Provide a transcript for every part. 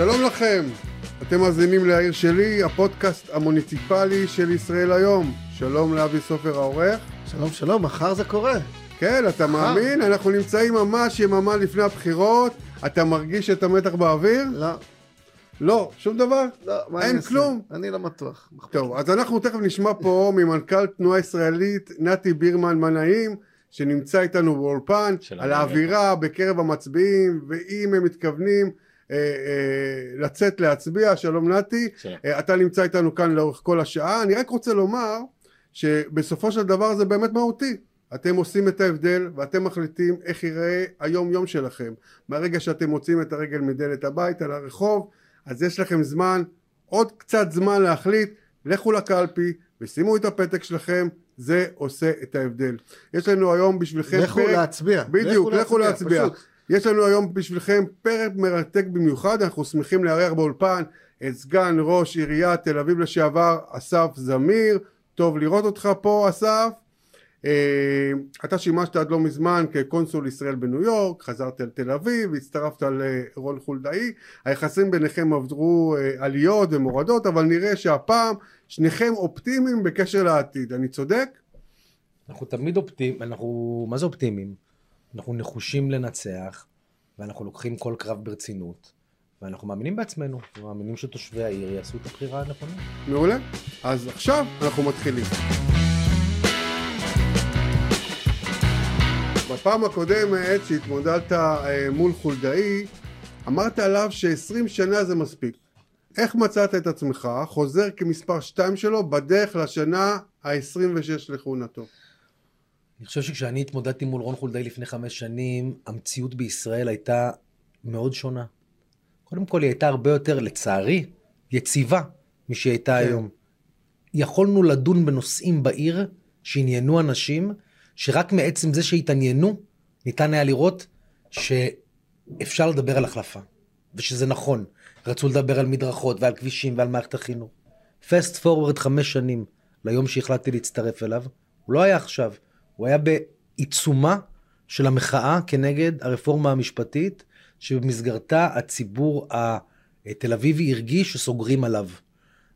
שלום לכם, אתם מאזינים לעיר שלי, הפודקאסט המוניציפלי של ישראל היום. שלום לאבי סופר העורך. שלום שלום, מחר זה קורה. כן, אתה מאמין? אנחנו נמצאים ממש יממה לפני הבחירות. אתה מרגיש את המתח באוויר? לא, לא, שום דבר? לא, מה אין אני אעשה? כלום? אני לא בטוח. טוב, אז אנחנו תכף נשמע פה ממנכ"ל תנועה ישראלית נתי בירמן מנעים, שנמצא איתנו באולפן, על. האווירה בקרב המצביעים, ואם הם מתכוונים לצאת להצביע, שלום נתי, שלום. אה, אתה נמצא איתנו כאן לאורך כל השעה, אני רק רוצה לומר שבסופו של דבר זה באמת מהותי. אתם עושים את ההבדל ואתם מחליטים איך ייראה היום יום שלכם. מהרגע שאתם מוצאים את הרגל מדלת הבית על הרחוב, אז יש לכם זמן, עוד קצת זמן להחליט, לכו לקלפי ושימו את הפתק שלכם, זה עושה את ההבדל. יש לנו היום בשבילכם לכו להצביע. בדיוק, לכו להצביע. פשוט. יש לנו היום בשבילכם פרק מרתק במיוחד, אנחנו שמחים לארח באולפן את סגן ראש עיריית תל אביב לשעבר אסף זמיר, טוב לראות אותך פה אסף. אה, אתה שימשת עד לא מזמן כקונסול ישראל בניו יורק, חזרת לתל אביב, הצטרפת לרון חולדאי, היחסים ביניכם עברו אה, עליות ומורדות, אבל נראה שהפעם שניכם אופטימיים בקשר לעתיד, אני צודק? אנחנו תמיד אופטימיים, אנחנו, מה זה אופטימיים? אנחנו נחושים לנצח, ואנחנו לוקחים כל קרב ברצינות, ואנחנו מאמינים בעצמנו, ומאמינים שתושבי העיר יעשו את הבחירה הנכונה. מעולה. אז עכשיו אנחנו מתחילים. בפעם הקודמת שהתמודדת אה, מול חולדאי, אמרת עליו ש-20 שנה זה מספיק. איך מצאת את עצמך חוזר כמספר 2 שלו בדרך לשנה ה-26 לכהונתו? אני חושב שכשאני התמודדתי מול רון חולדאי לפני חמש שנים, המציאות בישראל הייתה מאוד שונה. קודם כל, היא הייתה הרבה יותר, לצערי, יציבה משהיא הייתה כן. היום. יכולנו לדון בנושאים בעיר שעניינו אנשים, שרק מעצם זה שהתעניינו, ניתן היה לראות שאפשר לדבר על החלפה, ושזה נכון. רצו לדבר על מדרכות ועל כבישים ועל מערכת החינוך. פסט פורוורד חמש שנים ליום שהחלטתי להצטרף אליו, הוא לא היה עכשיו, הוא היה בעיצומה של המחאה כנגד הרפורמה המשפטית, שבמסגרתה הציבור התל אביבי הרגיש שסוגרים עליו.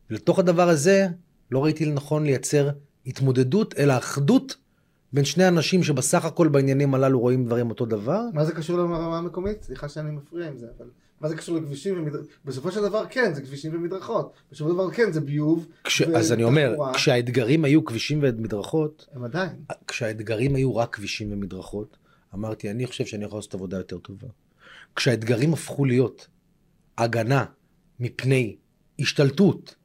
ולתוך הדבר הזה לא ראיתי לנכון לייצר התמודדות, אלא אחדות בין שני אנשים שבסך הכל בעניינים הללו רואים דברים אותו דבר. מה זה קשור לרמה המקומית? סליחה שאני מפריע עם זה, אבל מה זה קשור לכבישים ומדרכות? בסופו של דבר כן, זה כבישים ומדרכות. בסופו של דבר כן, זה ביוב. כש... אז אני אומר, ותחבורה. כשהאתגרים היו כבישים ומדרכות, הם עדיין. כשהאתגרים היו רק כבישים ומדרכות, אמרתי, אני חושב שאני יכול לעשות עבודה יותר טובה. כשהאתגרים הפכו להיות הגנה מפני השתלטות,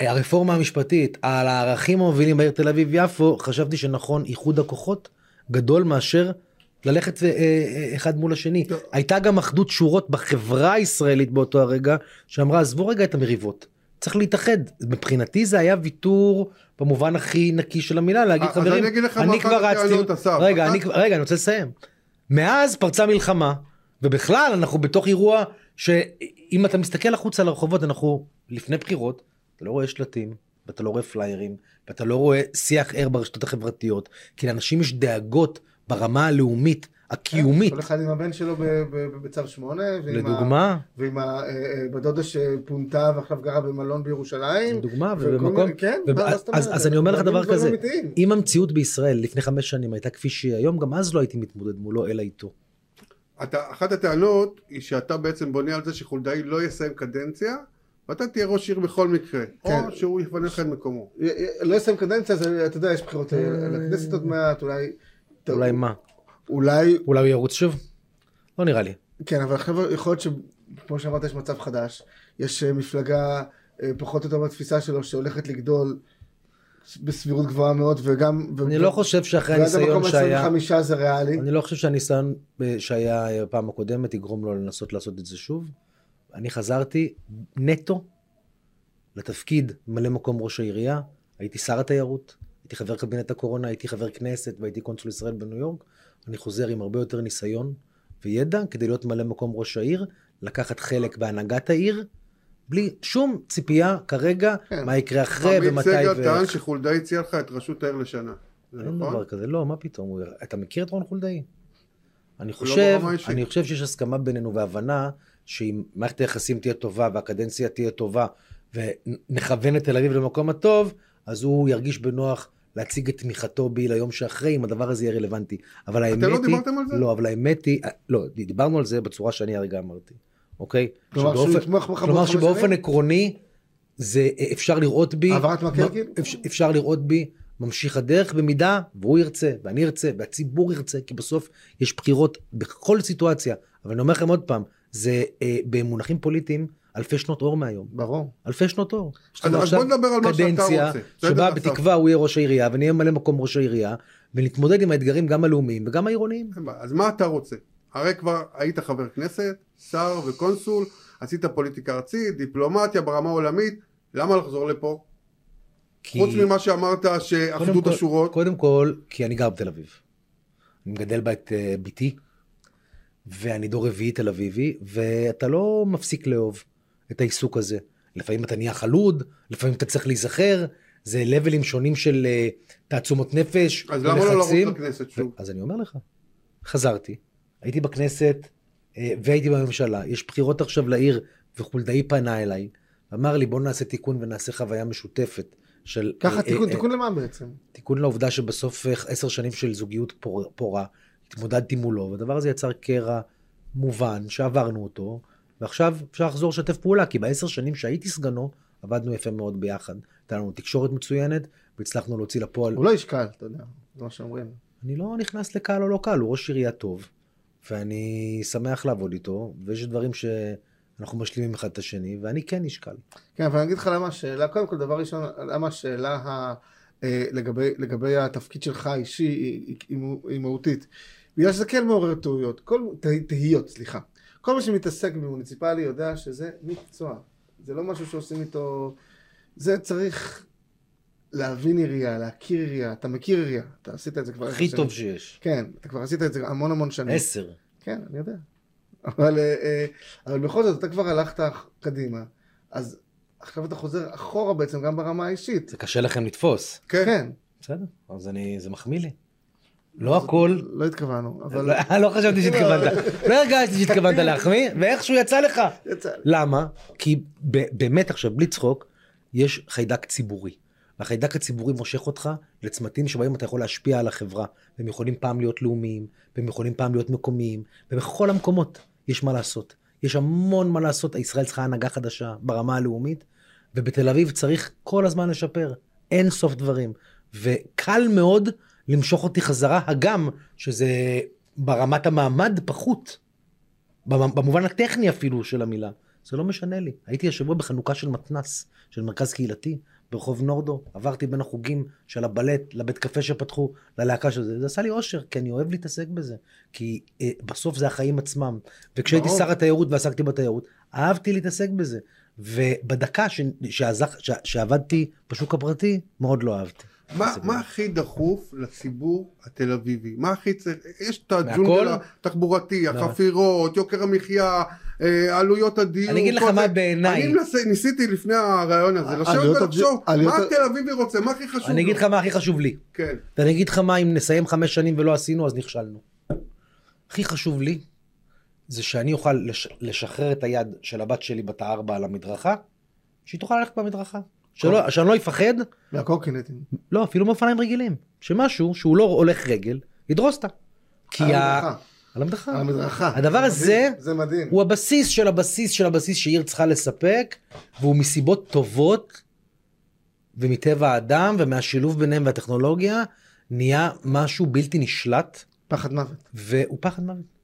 הרפורמה המשפטית על הערכים המובילים בעיר תל אביב-יפו, חשבתי שנכון איחוד הכוחות גדול מאשר ללכת אה, אה, אחד מול השני. טוב. הייתה גם אחדות שורות בחברה הישראלית באותו הרגע, שאמרה, עזבו רגע את המריבות. צריך להתאחד. מבחינתי זה היה ויתור במובן הכי נקי של המילה, להגיד חברים, אני כבר רצתי. רגע, רגע, אני רוצה לסיים. מאז פרצה מלחמה, ובכלל אנחנו בתוך אירוע שאם אתה מסתכל החוצה לרחובות, אנחנו לפני בחירות, אתה לא רואה שלטים, ואתה לא רואה פליירים, ואתה לא רואה שיח ער ברשתות החברתיות, כי לאנשים יש דאגות ברמה הלאומית, הקיומית. כל אחד עם הבן שלו ב- ב- ב- בצו 8. ועם ה- לדוגמה, ועם הבת דודה שפונתה ועכשיו גרה במלון בירושלים. לדוגמה, ובמקום, כן, מה- זאת אומרת? אז אני אומר לך דבר כזה. אם המציאות בישראל לפני חמש שנים הייתה כפי שהיא היום, גם אז לא הייתי מתמודד מולו, אלא איתו. אתה, אחת הטענות היא שאתה בעצם בונה על זה שחולדאי לא יסיים קדנציה ואתה תהיה ראש עיר בכל מקרה, כן. או שהוא יפנה לך את מקומו. לא יסיים קדנציה, זה- אתה יודע, יש בחירות אה, לכנסת עוד מעט, אולי... אולי מה? אולי, אולי הוא ירוץ שוב? לא נראה לי. כן, אבל חבר'ה, יכול להיות שכמו שאמרת, יש מצב חדש. יש אה, מפלגה אה, פחות או יותר בתפיסה שלו שהולכת לגדול בסבירות גבוהה מאוד, וגם... ו- אני לא חושב שאחרי ועד הניסיון המקום שהיה, 25 זה ריאלי. אני לא חושב שהניסיון ב- שהיה בפעם הקודמת יגרום לו לנסות לעשות את זה שוב. אני חזרתי נטו לתפקיד ממלא מקום ראש העירייה, הייתי שר התיירות, הייתי חבר קבינט הקורונה, הייתי חבר כנסת והייתי קונסול ישראל בניו יורק. אני חוזר עם הרבה יותר ניסיון וידע כדי להיות ממלא מקום ראש העיר, לקחת חלק בהנהגת העיר, בלי שום ציפייה כרגע כן. מה יקרה אחרי עמית ומתי סגל טען ואיך. שחולדאי הציע לך את ראשות העיר לשנה. זה אין נכון? דבר כזה, לא, מה פתאום, הוא- אתה מכיר את רון חולדאי? אני לא חושב, האישית. אני חושב שיש הסכמה בינינו והבנה שאם מערכת היחסים תהיה טובה והקדנציה תהיה טובה ונכוון את תל אביב למקום הטוב, אז הוא ירגיש בנוח להציג את תמיכתו בי ליום שאחרי, אם הדבר הזה יהיה רלוונטי. אבל האמת אתם לא היא... דיברתם על זה? לא, אבל האמת היא... לא, דיברנו על זה בצורה שאני הרגע אמרתי, אוקיי? כלומר, שהוא יתמוך בך כלומר שבאופן? עקרוני, זה אפשר לראות בי... העברת מקל, כאילו? אפשר, אפשר לראות בי ממשיך הדרך במידה והוא ירצה ואני ארצה והציבור ירצה כי בסוף יש בחירות בכל סיטואציה אבל אני אומר לכם עוד פעם זה אה, במונחים פוליטיים אלפי שנות אור מהיום ברור. אלפי שנות אור. אז- אז בוא נדבר על מה שאתה רוצה. שבה? בתקווה הוא יהיה ראש העירייה ואני אהיה ממלא מקום ראש העירייה ונתמודד עם האתגרים גם הלאומיים וגם העירוניים. אז מה אתה רוצה? הרי כבר היית חבר כנסת, שר וקונסול, עשית פוליטיקה ארצית, דיפלומטיה ברמה העולמית, למה לחזור לפה? כי- חוץ ממה שאמרת שאחדות השורות. קודם כל, כי אני גר בתל אביב. אני מגדל בה את אה, בתי, ואני דור רביעי תל אביבי, ואתה לא מפסיק לאהוב את העיסוק הזה. לפעמים אתה נהיה חלוד, לפעמים אתה צריך להיזכר, זה לבלים שונים של אה, תעצומות נפש, אז למה לא לרוץ. לכנסת שוב? אז אני אומר לך, חזרתי, הייתי בכנסת אה, והייתי בממשלה, יש בחירות עכשיו לעיר, וחולדאי פנה אליי, אמר לי בוא נעשה תיקון ונעשה חוויה משותפת. של, ככה אה, תיקון, אה, תיקון למה בעצם? תיקון לעובדה שבסוף עשר שנים של זוגיות פור, פורה, התמודדתי מולו, והדבר הזה יצר קרע מובן שעברנו אותו, ועכשיו אפשר לחזור לשתף פעולה, כי בעשר שנים שהייתי סגנו, עבדנו יפה מאוד ביחד. הייתה לנו תקשורת מצוינת, והצלחנו להוציא לפועל. הוא לא איש קל, אתה יודע, זה מה שאומרים. אני לא נכנס לקהל או לא קהל, הוא ראש עירייה טוב, ואני שמח לעבוד איתו, ויש דברים שאנחנו משלימים אחד את השני, ואני כן איש קל. כן, אבל אני אגיד לך למה השאלה, קודם כל, דבר ראשון, למה השאלה ה, אה, לגבי, לגבי התפקיד שלך האישי היא, היא, היא, מהותית. בגלל שזה כן מעורר תהיות, כל, תה, תהיות, סליחה. כל מי שמתעסק במוניציפלי יודע שזה מקצוע. זה לא משהו שעושים איתו... זה צריך להבין עירייה, להכיר עירייה. אתה מכיר עירייה, אתה עשית את זה כבר הכי שנים. טוב שיש. כן, אתה כבר עשית את זה המון המון שנים. עשר. כן, אני יודע. אבל, אה, אה, אבל בכל זאת, אתה כבר הלכת קדימה, אז עכשיו אתה חוזר אחורה בעצם גם ברמה האישית. זה קשה לכם לתפוס. כן. בסדר, אז אני, זה מחמיא לי. לא הכל, לא התכוונו, אבל לא, לא חשבתי שהתכוונת, לא הרגשתי שהתכוונת להחמיא, ואיכשהו יצא לך. יצא. למה? כי באמת עכשיו, בלי צחוק, יש חיידק ציבורי. והחיידק הציבורי מושך אותך לצמתים שבהם אתה יכול להשפיע על החברה. והם יכולים פעם להיות לאומיים, והם יכולים פעם להיות מקומיים, ובכל המקומות יש מה לעשות. יש המון מה לעשות, ישראל צריכה הנהגה חדשה ברמה הלאומית, ובתל אביב צריך כל הזמן לשפר. אין סוף דברים. וקל מאוד למשוך אותי חזרה, הגם שזה ברמת המעמד פחות. במ- במובן הטכני אפילו של המילה. זה לא משנה לי. הייתי השבוע בחנוכה של מתנ"ס, של מרכז קהילתי, ברחוב נורדו, עברתי בין החוגים של הבלט לבית קפה שפתחו, ללהקה של זה, זה עשה לי אושר, כי אני אוהב להתעסק בזה. כי אה, בסוף זה החיים עצמם. וכשהייתי. שר התיירות ועסקתי בתיירות, אהבתי להתעסק בזה. ובדקה ש... שעזח... ש... שעבדתי בשוק הפרטי, מאוד לא אהבתי. מה, מה הכי דחוף לציבור התל אביבי? מה הכי צריך? יש את? הג'ונגל התחבורתי, לא. החפירות, יוקר המחיה, אה, עלויות הדיור. אני אגיד לך מה. בעיניי- אני מנסה, ניסיתי לפני הרעיון הזה, לשבת עלויות ולחשוב, מה תל אביבי רוצה, מה הכי חשוב אני אגיד לו? לך מה הכי חשוב לי. כן. ואני אגיד לך מה, אם נסיים חמש שנים ולא עשינו, אז נכשלנו. הכי חשוב לי, זה שאני אוכל לש... לשחרר את היד של הבת שלי בת הארבע על המדרכה, שהיא תוכל ללכת במדרכה. שלא, שאני לא אפחד, והקורקינטים. לא, אפילו מאופניים רגילים. שמשהו שהוא לא הולך רגל, ידרוס אותה. כי ה... על המדרכה. על המדרכה. הדבר זה הזה מדהים, זה מדהים. הוא הבסיס של הבסיס של הבסיס שעיר צריכה לספק, והוא מסיבות טובות, ומטבע האדם, ומהשילוב ביניהם והטכנולוגיה, נהיה משהו בלתי נשלט, פחד מוות. והוא פחד מוות.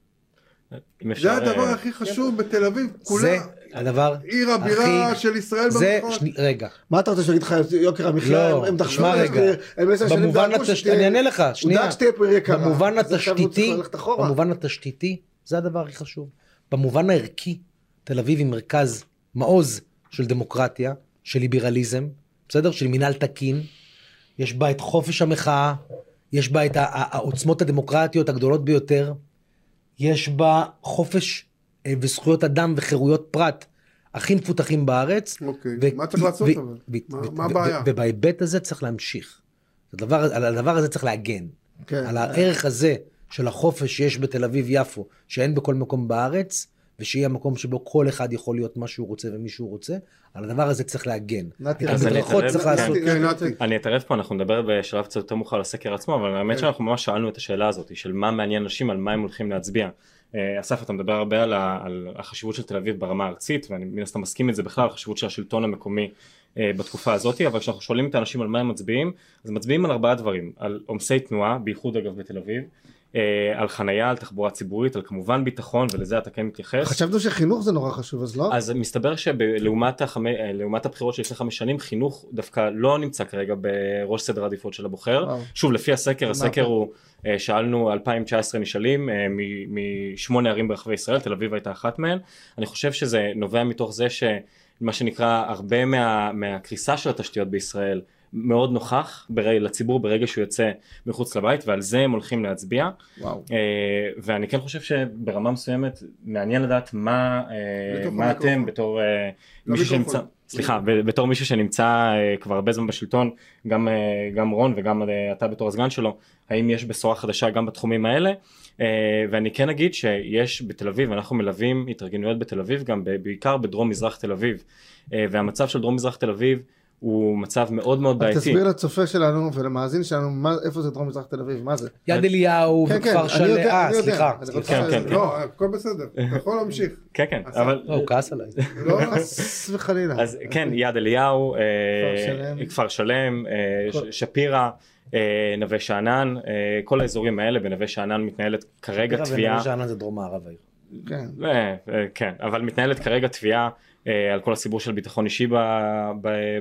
אם זה. הדבר אה, הכי חשוב בתל אביב, זה כולה הדבר עיר הבירה הכי- של ישראל זה, במחוז. שני, רגע, מה אתה רוצה שיגיד לך יוקר המחיה? לא, הם- תשמע רגע. הם עשר שנים במובן דאגו התשתיתי, שתהיה- אני אענה לך, הוא שנייה. דאג שתהיה פה עיר יקרה. במובן הוא התשתיתי. במובן התשתיתי, זה הדבר הכי חשוב. במובן הערכי, תל אביב היא מרכז, מעוז של דמוקרטיה, של ליברליזם, בסדר? של מינהל תקין. יש בה את חופש המחאה, יש בה את העוצמות הדמוקרטיות הגדולות ביותר, יש בה חופש אה, וזכויות אדם וחירויות פרט הכי מפותחים בארץ. אוקיי, ו- מה צריך לעשות ו- אבל? ו- מה- הבעיה? ובהיבט הזה צריך להמשיך. הדבר, על הדבר הזה צריך להגן. כן. על הערך הזה של החופש שיש בתל אביב-יפו, שאין בכל מקום בארץ, ושיהיה מקום שבו כל אחד יכול להיות מה שהוא רוצה ומי שהוא רוצה, על הדבר הזה צריך להגן. את המדרכות אתערב- צריך. לעשות. אני אתערב פה אנחנו נדבר בשלב קצת יותר מאוחר על הסקר עצמו אבל האמת כן. שאנחנו ממש שאלנו את השאלה הזאת של מה מעניין אנשים על מה הם הולכים להצביע. אה, אסף אתה מדבר הרבה על, ה- על החשיבות של תל אביב ברמה הארצית ואני מן הסתם מסכים את זה בכלל החשיבות של השלטון המקומי אה, בתקופה הזאת אבל כשאנחנו שואלים את האנשים על מה הם מצביעים אז מצביעים על ארבעה דברים על עומסי תנועה בייחוד אגב בתל אביב על חנייה על תחבורה ציבורית על כמובן ביטחון ולזה אתה כן מתייחס. חשבנו שחינוך זה נורא חשוב, אז לא? אז מסתבר שלעומת החמי, אה, הבחירות של לפני חמש שנים חינוך דווקא לא נמצא כרגע בראש סדר העדיפות של הבוחר. וואו. שוב לפי הסקר מה הסקר הוא אה, שאלנו 2019 נשאלים אה, משמונה ערים ברחבי ישראל תל אביב הייתה אחת מהן. אני חושב שזה נובע מתוך זה שמה שנקרא הרבה מה, מהקריסה של התשתיות בישראל מאוד נוכח ברי, לציבור ברגע שהוא יוצא מחוץ לבית ועל זה הם הולכים להצביע. וואו. אה, ואני כן חושב שברמה מסוימת מעניין לדעת מה, אה, בתוך מה. אתם בתור אה, מישהו למיקרופון. שנמצא, סליחה, בתור מישהו שנמצא אה, כבר הרבה זמן בשלטון, גם, גם רון וגם אתה בתור הסגן שלו, האם יש בשורה חדשה גם בתחומים האלה? ואני כן אגיד שיש בתל אביב, אנחנו מלווים התארגנויות בתל אביב, גם בעיקר בדרום מזרח תל אביב, והמצב של דרום מזרח תל אביב הוא מצב מאוד מאוד בעייתי. תסביר לצופה שלנו ולמאזין שלנו מה- איפה זה דרום מזרח תל אביב, מה זה? יד אליהו כן, כן, וכפר אני שלם, אה. סליחה. רוצה- כן, כן, לא, הכל בסדר, אתה יכול להמשיך. כן כן. אבל לא, הוא כעס עליי. לא, חס וחלילה. אז כן יד אליהו, אה. כפר שלם, אה, שפירא, אה, נווה שאנן, כל האזורים האלה בנווה שאנן מתנהלת כרגע תביעה, ונווה שאנן זה דרום מערב העיר. כן. כן, אבל מתנהלת כרגע תביעה על כל הסיפור של ביטחון אישי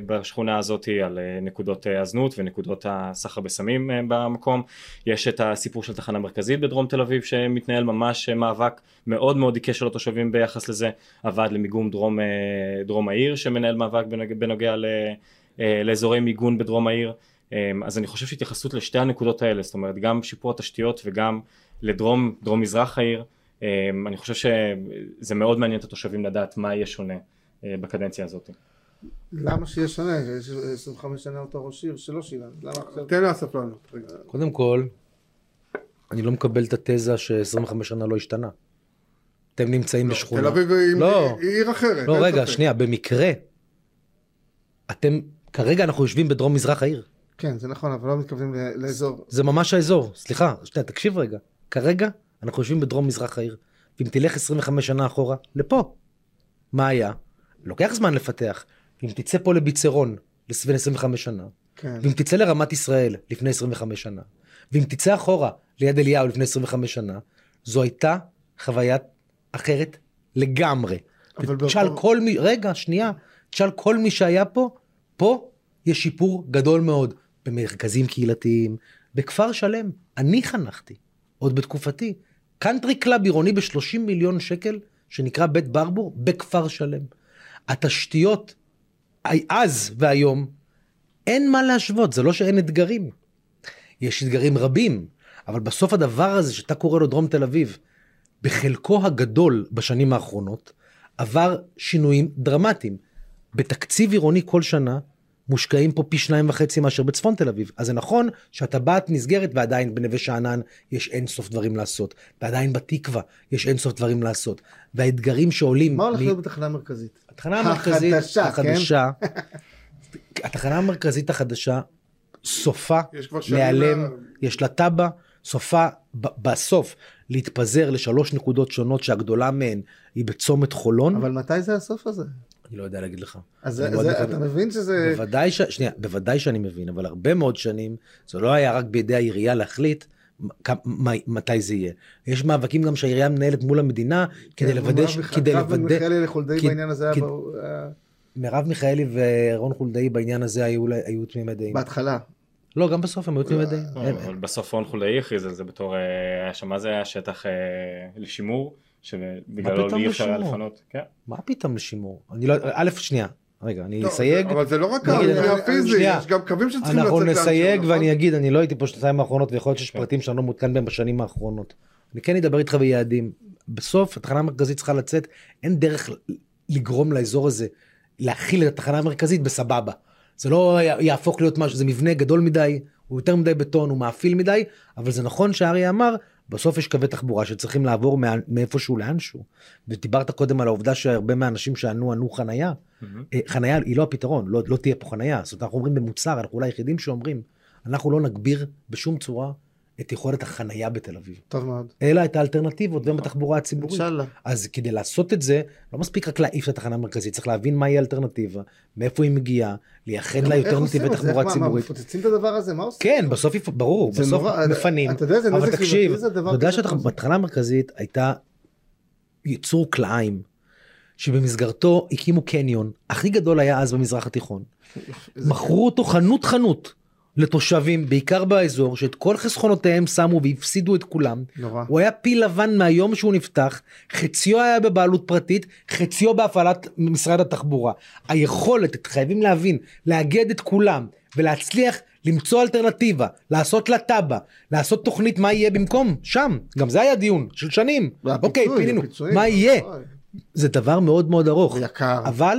בשכונה הזאת, על אה, נקודות אה, הזנות ונקודות הסחר בסמים אה, במקום. יש את הסיפור של תחנה מרכזית בדרום תל אביב שמתנהל ממש אה, מאבק מאוד מאוד עיקש של התושבים ביחס לזה. הוועד למיגון דרום, אה, דרום העיר שמנהל מאבק בנוגע, ל, אה, לאזורי מיגון בדרום העיר. אה, אז אני חושב שהתייחסות לשתי הנקודות האלה, זאת אומרת גם שיפור התשתיות וגם לדרום, דרום מזרח העיר. אה, אני חושב שזה מאוד מעניין את התושבים לדעת מה יהיה שונה אה, בקדנציה הזאת. למה שיהיה שונה? יש 25 שנה אותו ראש עיר שלא שינה. למה עכשיו? תן לאסף לענות. רגע. קודם כל, אני לא מקבל את התזה ש-25 שנה לא השתנה. אתם נמצאים בשכונה. תל אביב היא לא. עיר אחרת. לא, רגע. שנייה, במקרה, אתם, כרגע אנחנו יושבים בדרום מזרח העיר. כן, זה נכון, אבל לא מתכוונים לאזור. זה ממש האזור. סליחה, שנייה, תקשיב רגע. כרגע אנחנו יושבים בדרום מזרח העיר. ואם תלך 25 שנה אחורה, לפה. מה היה? לוקח זמן לפתח. אם תצא פה לביצרון לפני 25 שנה, כן. ואם תצא לרמת ישראל לפני 25 שנה, ואם תצא אחורה ליד אליהו לפני 25 שנה, זו הייתה חוויה אחרת לגמרי. תשאל באותו- כל מי, רגע, שנייה, תשאל כל מי שהיה פה, פה יש שיפור גדול מאוד במרכזים קהילתיים, בכפר שלם. אני חנכתי, עוד בתקופתי, קאנטרי קלאב עירוני ב-30 מיליון שקל, שנקרא בית ברבור, בכפר שלם. התשתיות, אז והיום, אין מה להשוות, זה לא שאין אתגרים. יש אתגרים רבים, אבל בסוף הדבר הזה שאתה קורא לו דרום תל אביב, בחלקו הגדול בשנים האחרונות, עבר שינויים דרמטיים. בתקציב עירוני כל שנה מושקעים פה פי שניים וחצי מאשר בצפון תל אביב. אז זה נכון שהטבעת נסגרת ועדיין בנווה שאנן יש אין סוף דברים לעשות, ועדיין בתקווה יש אין סוף דברים לעשות. והאתגרים שעולים... מה הולך להיות בתחנה המרכזית? התחנה המרכזית החדשה, כן? החדשה, התחנה המרכזית החדשה, סופה להיעלם, יש לה תב"ע, סופה בסוף להתפזר לשלוש נקודות שונות שהגדולה מהן היא בצומת חולון, אבל מתי זה הסוף הזה? אני לא יודע להגיד לך. אז זה- זה-. אתה מבין שזה... בוודאי ש... שנייה, בוודאי שאני מבין, אבל הרבה מאוד שנים זה לא היה רק בידי העירייה להחליט מתי זה יהיה. יש מאבקים גם שהעירייה מנהלת מול המדינה כדי כן, לוודא, מרב ש- מיכ- כדי לוודא, מיכאלי לחולדאי כי- בעניין הזה היה היה מרב מיכאלי ורון חולדאי בעניין הזה היו, היו תמימי דעים. בהתחלה. לא, גם בסוף הם היו תמימי דעים. אבל בסוף רון חולדאי הכריז על זה בתור, אה, שם מה זה היה שטח אה, לשימור, שבגללו פתאום אי אפשר היה? לפנות. כן. מה פתאום לשימור? אני לא, א', שנייה, רגע, אני לא, אסייג. אבל זה לא רק הפיזי. יש גם קווים שצריכים אנחנו לצאת נסייג לאנשהו, ואני נכון? אגיד, אני לא הייתי פה שנתיים האחרונות ויכול להיות שיש כן. פרטים שאני לא מעודכן בהם בשנים האחרונות. אני כן אדבר איתך ביעדים. בסוף התחנה המרכזית צריכה לצאת, אין דרך לגרום לאזור הזה להכיל את התחנה המרכזית בסבבה. זה לא יהפוך להיות משהו, זה מבנה גדול מדי, הוא יותר מדי בטון, הוא מאפיל מדי, אבל זה נכון שאריה אמר, בסוף יש קווי תחבורה שצריכים לעבור מה- מאיפשהו לאנשהו. ודיברת קודם על העובדה שהרבה מהאנשים שענו ענו חנייה. אה, חנייה היא לא הפתרון, לא, לא תהיה פה חנייה. זאת אומרת, אנחנו אומרים במוצר, אנחנו אולי היחידים שאומרים, אנחנו לא נגביר בשום צורה את יכולת החנייה בתל אביב, טוב מאוד. אלא את האלטרנטיבות גם בתחבורה הציבורית. אינשאללה. אז כדי לעשות את זה, לא מספיק רק להעיף את התחנה המרכזית, צריך להבין מהי האלטרנטיבה, מאיפה היא מגיעה, לייחד לה יותר איך נתיבי? תחבורה איך, ציבורית. מפוצצים את הדבר הזה? מה עושים? כן, בסוף, ברור, בסוף מפנים. אתה יודע, זה נזק סביבתי, זה דבר אתה יודע כזה שאתה חוזר. בתחנה המרכזית הייתה יצור כלאיים, שבמסגרתו הקימו קניון, הכי גדול היה אז במזרח התיכון. מכרו אותו חנות חנות לתושבים, בעיקר באזור, שאת כל חסכונותיהם שמו והפסידו את כולם. נורא. הוא היה פיל לבן מהיום שהוא נפתח, חציו היה בבעלות פרטית, חציו בהפעלת משרד התחבורה. היכולת, חייבים להבין, לאגד את כולם ולהצליח למצוא אלטרנטיבה, לעשות לה תב"ע, לעשות תוכנית מה יהיה במקום, שם, גם זה היה דיון של שנים. והפיצוי, אוקיי, פינינו, מה יהיה? זה דבר מאוד מאוד ארוך. יקר. אבל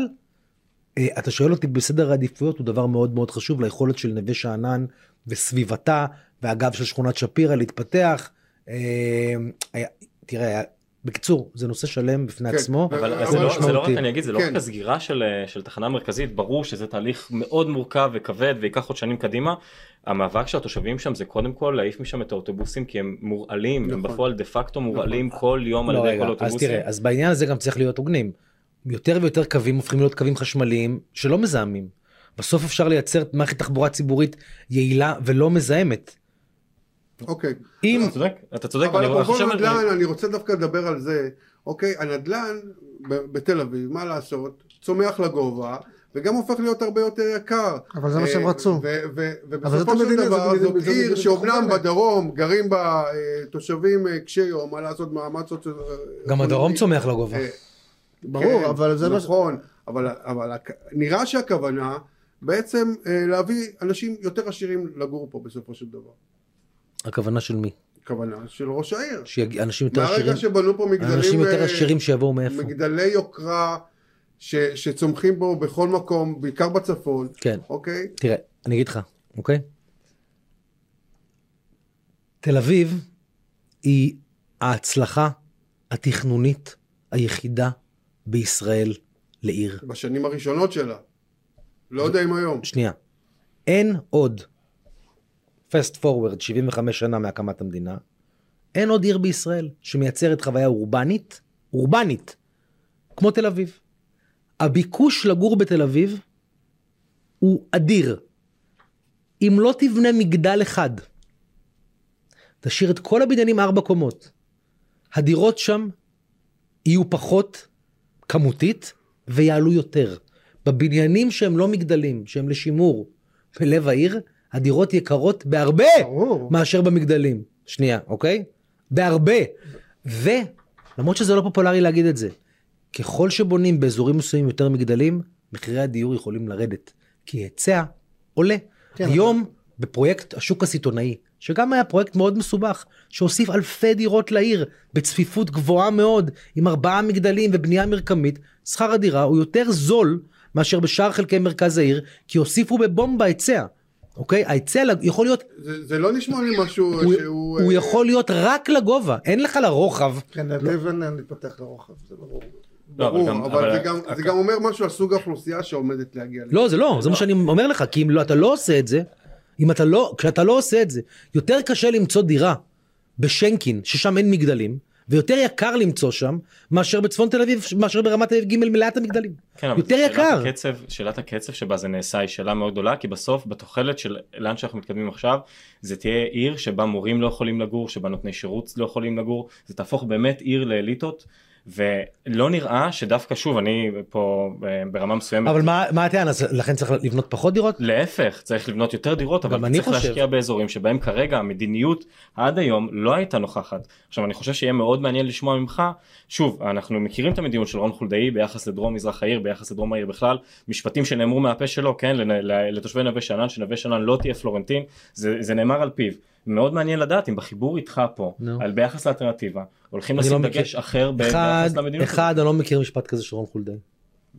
אתה שואל אותי בסדר העדיפויות הוא דבר מאוד מאוד חשוב ליכולת של נווה שאנן וסביבתה ואגב של שכונת שפירא להתפתח. אה, היה- תראה, בקיצור זה נושא שלם בפני כן, עצמו. אבל אבל זה לא, זה לא רק. אני אגיד, זה לא כן. רק הסגירה של, אה, של תחנה מרכזית, ברור שזה תהליך מאוד מורכב וכבד וייקח עוד שנים קדימה. המאבק של התושבים שם זה קודם כל להעיף משם את האוטובוסים כי הם מורעלים, הם נכון. בפועל דה פקטו מורעלים כל יום על לא, ידי רגע, כל אז האוטובוסים. תראה אז בעניין הזה גם צריך להיות הוגנים. יותר ויותר קווים הופכים להיות קווים חשמליים שלא מזהמים. בסוף אפשר לייצר מערכת תחבורה ציבורית יעילה ולא מזהמת. אוקיי. אם אתה צודק, אתה צודק, אבל אני אפרופו. נדל"ן, אני רוצה דווקא לדבר על זה. אוקיי, הנדל"ן ב- בתל אביב, מה לעשות, צומח לגובה, וגם הופך להיות הרבה יותר יקר. אבל זה מה שהם אה, רצו. ו- ו- אבל ובסופו של דבר זאת עיר שאומנם בדרום גרים בה אה, תושבים אה, קשי יום, מה לעשות, סוציו... גם הדרום צומח לגובה. ברור, כן, אבל זה מה. נכון, אבל, אבל הכ- נראה שהכוונה בעצם אה, להביא אנשים יותר עשירים לגור פה בסופו של דבר. הכוונה של מי? כוונה של ראש העיר. שאנשים יותר מהרגע עשירים. שבנו פה מגדלים, אנשים יותר אה, עשירים שיבואו מאיפה? מגדלי יוקרה ש, שצומחים בו בכל מקום, בעיקר בצפון, כן. אוקיי? תראה, אני אגיד לך, אוקיי? תל אביב היא ההצלחה התכנונית היחידה בישראל לעיר. בשנים הראשונות שלה. לא יודע אם היום. שנייה. אין עוד, fast forward 75 שנה מהקמת המדינה, אין עוד עיר בישראל שמייצרת חוויה אורבנית, אורבנית, כמו תל אביב. הביקוש לגור בתל אביב הוא אדיר. אם לא תבנה מגדל אחד, תשאיר את כל הבניינים ארבע קומות, הדירות שם יהיו פחות כמותית ויעלו יותר. בבניינים שהם לא מגדלים, שהם לשימור בלב העיר, הדירות יקרות בהרבה ברור. מאשר במגדלים. שנייה, אוקיי? בהרבה. ולמרות שזה לא פופולרי להגיד את זה, ככל שבונים באזורים מסוימים יותר מגדלים, מחירי הדיור יכולים לרדת. כי היצע עולה. כן, היום בפרויקט השוק הסיטונאי, שגם היה פרויקט מאוד מסובך, שהוסיף אלפי דירות לעיר בצפיפות גבוהה מאוד, עם ארבעה מגדלים ובנייה מרקמית, שכר הדירה הוא יותר זול מאשר בשאר חלקי מרכז העיר, כי הוסיפו בבומבה היצע. אוקיי? ההיצע יכול להיות, זה, זה לא נשמע לי משהו הוא, שהוא... הוא אה, יכול להיות רק לגובה, אין לך לרוחב. כן, לבן להתפתח לרוחב, זה ברור. לא, אבל ברור, גם- אבל, אבל זה, גם, זה גם אומר משהו על סוג האוכלוסייה שעומדת להגיע. לא, זה לא, זה מה שאני אומר לך, כי אם לא, אתה לא עושה את זה, אם אתה לא, כשאתה לא עושה את זה, יותר קשה למצוא דירה בשנקין, ששם אין מגדלים, ויותר יקר למצוא שם, מאשר בצפון תל אביב, מאשר ברמת תל אביב ג' מלאת המגדלים. כן, יותר שאלת יקר. הקצב, שאלת הקצב שבה זה נעשה היא שאלה מאוד גדולה, כי בסוף בתוחלת של לאן שאנחנו מתקדמים עכשיו, זה תהיה עיר שבה מורים לא יכולים לגור, שבה נותני שירות לא יכולים לגור, זה תהפוך באמת עיר לאליטות, ולא נראה שדווקא שוב, אני פה אה, ברמה מסוימת, אבל מה מה הטענה, לכן צריך לבנות פחות דירות? להפך, צריך לבנות יותר דירות, אבל צריך חושב. להשקיע באזורים שבהם כרגע המדיניות עד היום לא הייתה נוכחת. עכשיו אני חושב שיהיה מאוד מעניין לשמוע ממך, שוב, אנחנו מכירים את המדיניות של רון חולדאי ביחס לדרום מזרח העיר, ביחס לדרום העיר בכלל, משפטים שנאמרו מהפה שלו, כן, לתושבי נווה שאנן, שנווה שאנן לא תהיה פלורנטין, זה, זה נאמר על פיו. מאוד מעניין לדעת אם בחיבור איתך פה, נו. על ביחס לאלטרנטיבה, הולכים לשים לא דגש מכיר. אחר אחד, ביחס למדיניות. אחד, אני לא מכיר משפט כזה של רון חולדאי.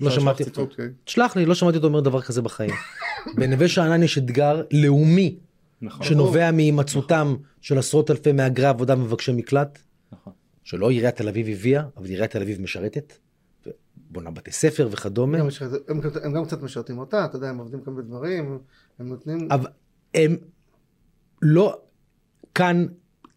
לא שמעתי, ציטוט. אוקיי. תשלח לי, לא שמעתי אותו אומר דבר כזה בחיים. בנווה שאנן יש אתגר לאומי נכון. שנובע מהימצאותם של עשרות אלפי מהגרי עבודה ומבקשי מקלט, נכון. שלא עיריית תל אביב הביאה, אבל עיריית תל אביב משרתת, בונה בתי ספר וכדומה, גם יש- הם הם גם קצת משרתים אותה, אתה יודע, הם עובדים כאן בדברים, הם נותנים... אבל הם לא כאן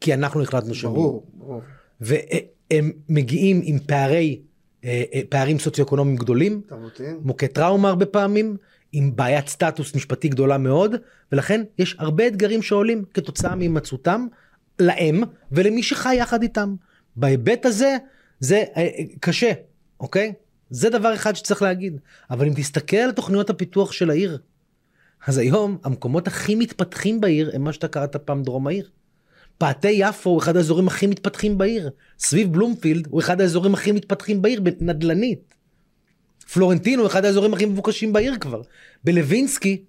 כי אנחנו החלטנו שהם. ברור, ברור. והם מגיעים עם פערי, אה, אה, פערים סוציו-אקונומיים גדולים, תרבותיים. מוכי טראומה הרבה פעמים, עם בעיית סטטוס משפטי גדולה מאוד, ולכן יש הרבה אתגרים שעולים כתוצאה מהימצאותם להם ולמי שחי יחד איתם. בהיבט הזה זה אה, קשה, אוקיי? זה דבר אחד שצריך להגיד. אבל אם תסתכל על תוכניות הפיתוח של העיר, אז היום המקומות הכי מתפתחים בעיר הם מה שאתה קראת פעם דרום העיר. פאתי יפו הוא אחד האזורים הכי מתפתחים בעיר. סביב בלומפילד הוא אחד האזורים הכי מתפתחים בעיר, נדל"נית. פלורנטין הוא אחד האזורים הכי מבוקשים בעיר כבר. בלווינסקי,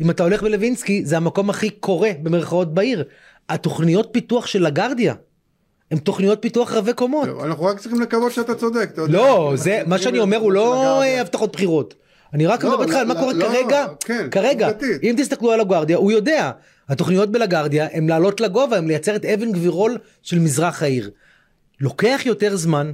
אם אתה הולך בלווינסקי, זה המקום הכי קורה במרכאות בעיר. התוכניות פיתוח של לגרדיה, הן תוכניות פיתוח רבי קומות. אנחנו רק צריכים לקוות שאתה צודק, אתה יודע. לא, זה, מה שאני אומר הוא לא. אה, הבטחות בחירות. אני רק לא, מדבר איתך על מה לא, קורה לא, כרגע, כן, כרגע. אם תסתכלו על הגוארדיה, הוא יודע, התוכניות בלגרדיה הן לעלות לגובה, הן לייצר את אבן גבירול של מזרח העיר. לוקח יותר זמן,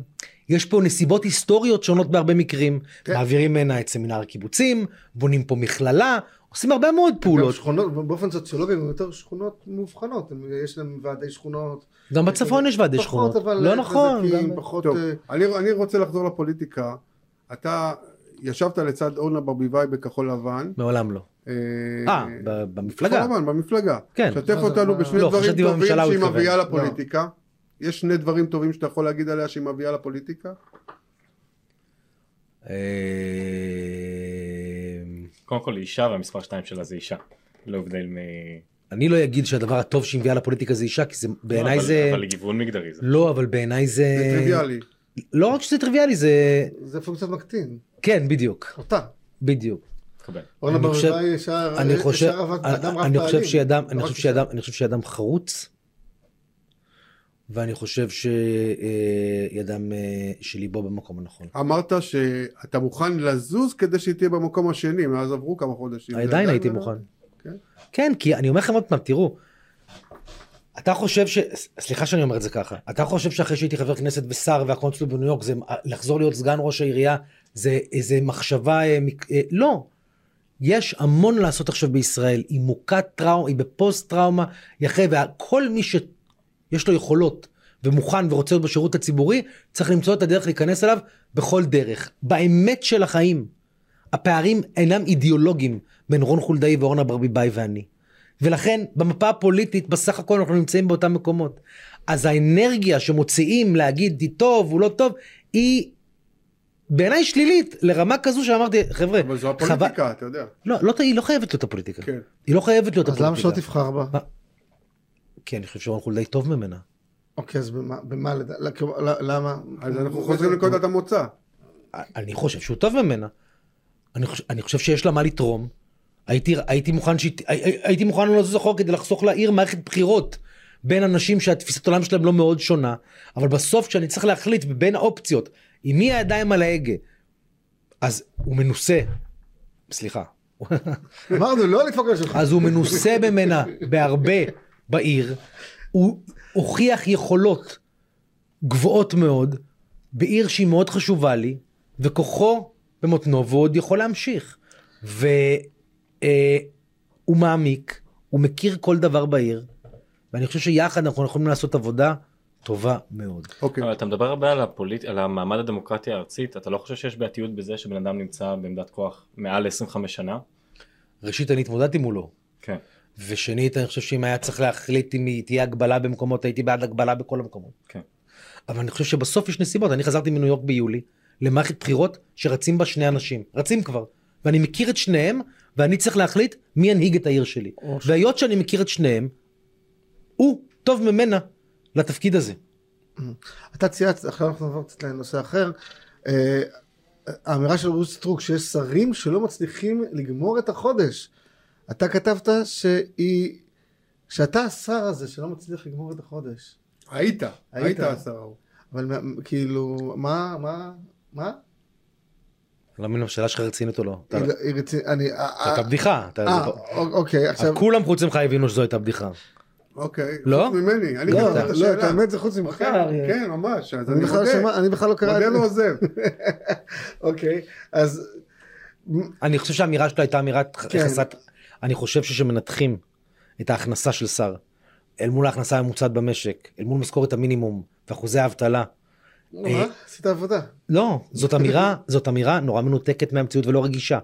יש פה נסיבות היסטוריות שונות בהרבה מקרים, כן. מעבירים הנה את סמינר הקיבוצים, בונים פה מכללה, עושים הרבה מאוד פעולות. שכונות, באופן סוציולוגי הם יותר שכונות מאובחנות, יש להם ועדי שכונות. גם בצפון יש ועדי פחות, שכונות. אבל לא נכון. חזקים, גם- פחות... טוב, אה, אני, אני רוצה לחזור לפוליטיקה. אתה ישבת לצד אורנה ברביבאי בכחול לבן. מעולם לא. אה, אה, במפלגה. כחול לבן, במפלגה. כן. שתף זה, אותנו מה- בשני לא, דברים טובים שהיא. מביאה לא. לפוליטיקה. יש שני דברים טובים שאתה יכול להגיד עליה שהיא מביאה לפוליטיקה? אה, קודם כל היא אישה והמספר 2 שלה זה אישה. לא הבדל מ... אני לא אגיד שהדבר הטוב שהיא מביאה לפוליטיקה זה אישה, כי זה בעיניי זה... אבל גיוון מגדרי זה. לא, אבל בעיניי זה... זה טריוויאלי. לא רק שזה טריוויאלי, זה... זה פונקציית מקטין. כן, בדיוק. אותה. בדיוק. אורנה אני חושב- ברביבאי ישר אדם רב אני חושב פעלים. שהיא אדם, לא אני חושב שהיא. אדם, אני חושב שהיא אדם חרוץ, ואני חושב שהיא אדם אה, שליבו במקום הנכון. אמרת שאתה מוכן לזוז כדי שהיא תהיה במקום השני, מאז עברו כמה חודשים. עדיין הייתי לא- מוכן. כן. כן, כי אני אומר לכם עוד פעם, תראו, אתה חושב ש... סליחה שאני אומר את זה ככה, אתה חושב שאחרי שהייתי חבר כנסת ושר והקונסול בניו יורק, זה לחזור להיות סגן ראש העירייה, זה איזה מחשבה... אה, מק- אה, לא. יש המון לעשות עכשיו בישראל, היא מוכת טראומה, היא בפוסט טראומה, היא אחרי, וכל מי שיש לו יכולות ומוכן ורוצה להיות בשירות הציבורי, צריך למצוא את הדרך להיכנס אליו בכל דרך. באמת של החיים, הפערים אינם אידיאולוגיים בין רון חולדאי ואורנה ברביבאי ואני. ולכן במפה הפוליטית בסך הכל אנחנו נמצאים באותם מקומות. אז האנרגיה שמוציאים להגיד היא טוב הוא לא טוב היא בעיניי שלילית לרמה כזו שאמרתי חבר'ה אבל זו הפוליטיקה, אתה יודע. לא, לא, היא לא חייבת להיות הפוליטיקה. כן. היא לא חייבת להיות אז הפוליטיקה. למה שלא תבחר בה? כי אני חושב שרון חולדאי טוב ממנה. אוקיי, אז במה- במה לדע... לא, כאילו, ל- למה? אז אנחנו חוזרים לנקודת המוצא. אני חושב שהוא טוב ממנה. אני חושב, אני חושב שיש לה מה לתרום. הייתי, הייתי מוכן שהיא- הי- הייתי מוכן לא לזוז אחורה כדי לחסוך לעיר מערכת בחירות בין אנשים שהתפיסת עולם שלהם לא מאוד שונה, אבל בסוף כשאני צריך להחליט בין האופציות, עם מי הידיים על ההגה, אז הוא מנוסה, סליחה, אמרנו, לא לדפוק על השולחן. אז הוא מנוסה ממנה בהרבה בעיר, הוא הוכיח יכולות גבוהות מאוד, בעיר שהיא מאוד חשובה לי, וכוחו במותנו, והוא עוד יכול להמשיך. והוא מעמיק, הוא מכיר כל דבר בעיר, ואני חושב שיחד אנחנו יכולים לעשות עבודה טובה מאוד. אוקיי. אבל אתה מדבר הרבה על, הפוליט... על המעמד הדמוקרטיה הארצית, אתה לא חושב שיש בעייתיות בזה שבן אדם נמצא בעמדת כוח מעל 25 שנה? ראשית, אני התמודדתי מולו. כן. ושנית, אני חושב שאם היה צריך להחליט אם היא תהיה הגבלה במקומות, הייתי בעד הגבלה בכל המקומות. כן. אבל אני חושב שבסוף יש נסיבות. אני חזרתי מניו יורק ביולי למערכת בחירות שרצים בה שני אנשים. רצים כבר. ואני מכיר את שניהם, ואני צריך להחליט מי ינהיג את העיר שלי. והיות שאני מכיר את שניהם, הוא טוב ממנה לתפקיד הזה. אתה ציינת, עכשיו אנחנו נעבור קצת לנושא אחר. אה, האמירה של רות סטרוק שיש שרים שלא מצליחים לגמור את החודש. אתה כתבת שהיא, שאתה השר הזה שלא מצליח לגמור את החודש. היית, היית. השר ההוא. אבל כאילו, מה, מה, מה? לא מבין, השאלה שלך רצינית או לא? היא- רצינית, אני... זו הייתה בדיחה. אה, אוקיי, עכשיו... כולם חוץ ממך הבינו שזו הייתה בדיחה. אוקיי. לא? חוץ ממני. אני לא, את לא, את. האמת זה חוץ ממך. כן, אריה. כן, ממש. אז אני לא מודה. אני בכלל לא מודה קראתי. ועוזב. אוקיי, אז... אני חושב שהאמירה שלו הייתה אמירת כן. יחסת... אני חושב שכשמנתחים את ההכנסה של שר אל מול ההכנסה הממוצעת במשק, אל מול משכורת המינימום ואחוזי האבטלה, נו, מה? עשית עבודה. לא, זאת אמירה, זאת אמירה נורא מנותקת מהמציאות ולא רגישה.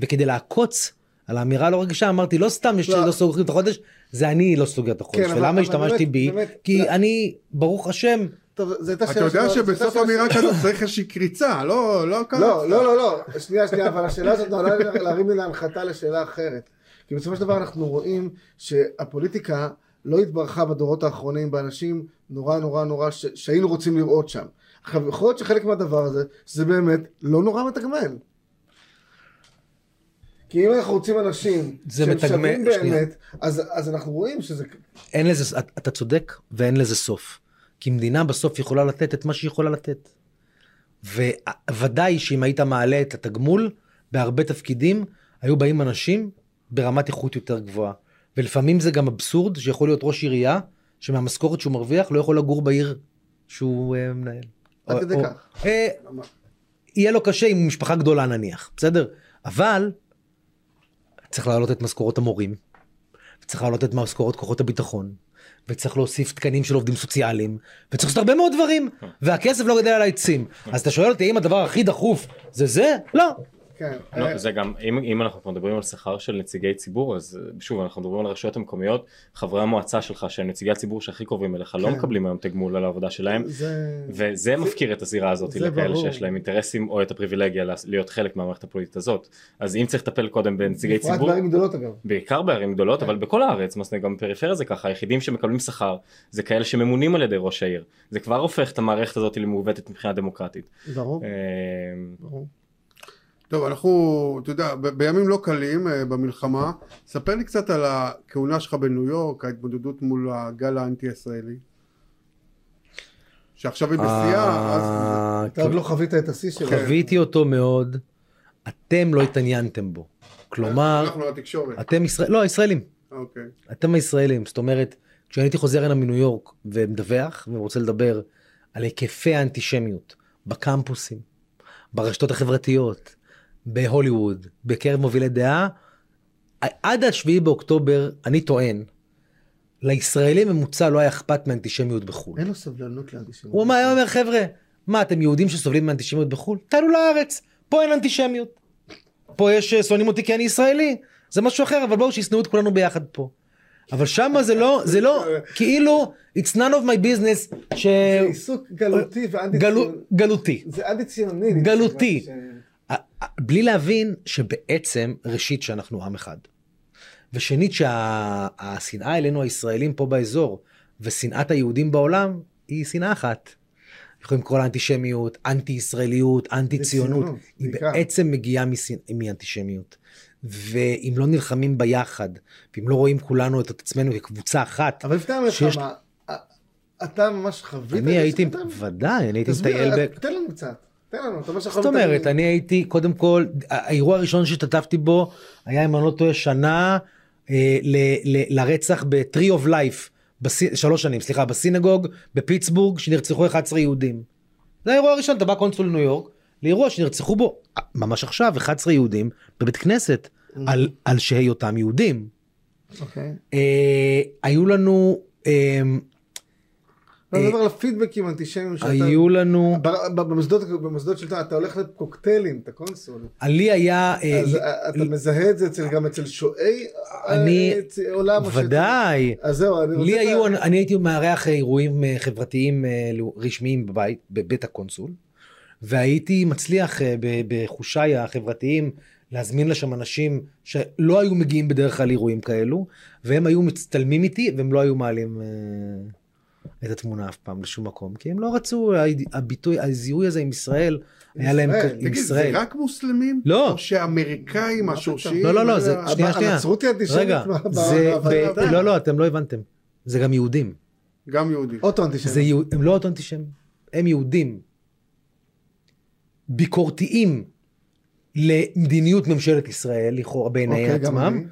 וכדי לעקוץ על האמירה הלא רגישה אמרתי לא סתם יש לא. לא סוגרים את החודש, זה אני לא סוגר את החודש. כן, ולמה השתמשתי בי? באמת, כי לא. אני, ברוך השם, טוב, זו הייתה אתה שאלה יודע שלא- זו שבסוף אמירה כזאת צריך איזושהי קריצה, לא לא ככה. לא, לא, לא, לא, שנייה, שנייה, אבל השאלה הזאת נועדה להרים לי להנחתה לשאלה אחרת. כי בסופו של דבר אנחנו רואים שהפוליטיקה לא התברכה בדורות האחרונים באנשים נורא נורא נורא שהיינו רוצים לראות שם. עכשיו, יכול להיות שחלק מהדבר הזה, שזה באמת לא נורא מתגמל. כי אם אנחנו רוצים אנשים שהם שווים שנייה. באמת, אז, אז אנחנו רואים שזה... אין לזה, אתה צודק ואין לזה סוף. כי מדינה בסוף יכולה לתת את מה שהיא יכולה לתת. וודאי שאם היית מעלה את התגמול, בהרבה תפקידים היו באים אנשים ברמת איכות יותר גבוהה. ולפעמים זה גם אבסורד שיכול להיות ראש עירייה שמהמשכורת שהוא מרוויח לא יכול לגור בעיר שהוא אה, מנהל. עד כדי כך. אה, יהיה לו קשה עם משפחה גדולה נניח, בסדר? אבל צריך להעלות את משכורות המורים, וצריך להעלות את משכורות כוחות הביטחון, וצריך להוסיף תקנים של עובדים סוציאליים, וצריך לעשות הרבה מאוד דברים, והכסף לא גדל על העצים. אז אתה שואל אותי האם הדבר הכי דחוף זה זה? לא. כן. לא, אה, זה גם, אם, אם אנחנו מדברים על שכר של נציגי ציבור, אז אה, שוב, אנחנו מדברים על הרשויות המקומיות, חברי המועצה שלך, שהם נציגי הציבור שהכי קרובים אליך, לא כן. מקבלים היום תגמול על העבודה שלהם, זה... וזה מפקיר את הזירה הזאת זה לכאלה ברור. שיש להם אינטרסים או את הפריבילגיה להיות חלק מהמערכת הפוליטית הזאת. אז אם צריך לטפל קודם בנציגי בפרט ציבור, בערים גדולות אגב. בעיקר בערים גדולות, אבל בכל הארץ, מה זה, גם בפריפריה זה ככה, היחידים שמקבלים שכר זה כאלה שממונים על ידי ראש העיר. זה כבר הופך את המערכת הזאת למעוותת מבחינה דמוקרטית. ברור, אה, ברור. טוב, אנחנו, אתה יודע, ב- בימים לא קלים אה, במלחמה, ספר לי קצת על הכהונה שלך בניו יורק, ההתמודדות מול הגל האנטי-ישראלי. שעכשיו היא בשיאה, אז... אה, אתה עוד לא חווית את השיא שלו. חוויתי אותו מאוד, אתם לא התעניינתם בו. כלומר, אנחנו התקשורת. אתם ישראל, לא, הישראלים. אוקיי. אתם הישראלים, זאת אומרת, כשאני הייתי חוזר הנה מניו יורק ומדווח ורוצה לדבר על היקפי האנטישמיות בקמפוסים, ברשתות החברתיות, בהוליווד, בקרב מובילי דעה, עד השביעי באוקטובר, אני טוען, לישראלי ממוצע לא היה אכפת מאנטישמיות בחו"ל. אין לו סבלנות לאנטישמיות. הוא היה אומר, חבר'ה, מה, אתם יהודים שסובלים מאנטישמיות בחו"ל? תעלו לארץ, פה אין אנטישמיות. פה יש, אה, שונאים אותי כי אני ישראלי, זה משהו אחר, אבל בואו שישנאו את כולנו ביחד פה. אבל שמה זה לא, זה לא, כאילו, it's none of my business, ש... זה עיסוק גלותי ואנטי גלו, ציוני. גלותי. זה אנטי ציוני. גלותי. בלי להבין שבעצם, ראשית, שאנחנו עם אחד. ושנית, שהשנאה אלינו הישראלים פה באזור, ושנאת היהודים בעולם, היא שנאה אחת. יכולים לקרוא לה אנטישמיות, אנטי ישראליות, אנטי ציונות. ציונות, היא בעיקר. בעצם מגיעה משנ- מאנטישמיות. ואם לא נלחמים ביחד, ואם לא רואים כולנו את עצמנו כקבוצה אחת, אבל לפני שיש- המלחמה, א- אתה ממש חווית אני? הייתי, ודאי, אני הייתי מטייל ב... תן לנו קצת. תן לנו, אתה אומר שאתה זאת אומרת, אני הייתי, קודם כל, האירוע הראשון שהשתתפתי בו היה, אם אני לא טועה, שנה אה, לרצח ב-Tree of Life, שלוש שנים, סליחה, ב synagogue בפיטסבורג, שנרצחו 11 יהודים. זה האירוע הראשון, אתה בא קונסול לניו יורק, לאירוע שנרצחו בו, אה, ממש עכשיו, 11 יהודים בבית כנסת, על, על שהיותם יהודים. אוקיי. אה, היו לנו, אה, אני מדבר על הפידבקים האנטישמיים שאתה... היו לנו, במוסדות, במוסדות שלטון, אתה הולך לקוקטיילים, אתה קונסול. לי היה, אה, אז אה, אתה מזהה את זה גם אצל שועי אה, עולם. ודאי. אז זהו, אני רוצה... לי היו, אני הייתי מארח אירועים אה, חברתיים אה, לא- רשמיים בבית, בבית הקונסול, והייתי מצליח אה, בחושיי החברתיים להזמין לשם אנשים שלא היו מגיעים בדרך כלל לאירועים כאלו, והם היו מצטלמים איתי והם לא היו מעלים אה, את התמונה אף פעם לשום מקום, כי הם לא רצו, הביטוי, הזיהוי הזה עם ישראל, היה להם ישראל. כ- עם תגיד, זה ישראל. רק מוסלמים? לא. או שאמריקאים, השורשיים? לא, לא, לא, זה- שנייה, שנייה. הנצרות היא אנטישמית. רגע, זה, לא, לא, אתם לא הבנתם, זה גם יהודים. גם יהודים. אוטו אנטישמי. זה יהוד, הם לא אוטו אנטישמים, הם יהודים. ביקורתיים למדיניות ממשלת ישראל, לכאורה בעיני אוקיי, עצמם, אני.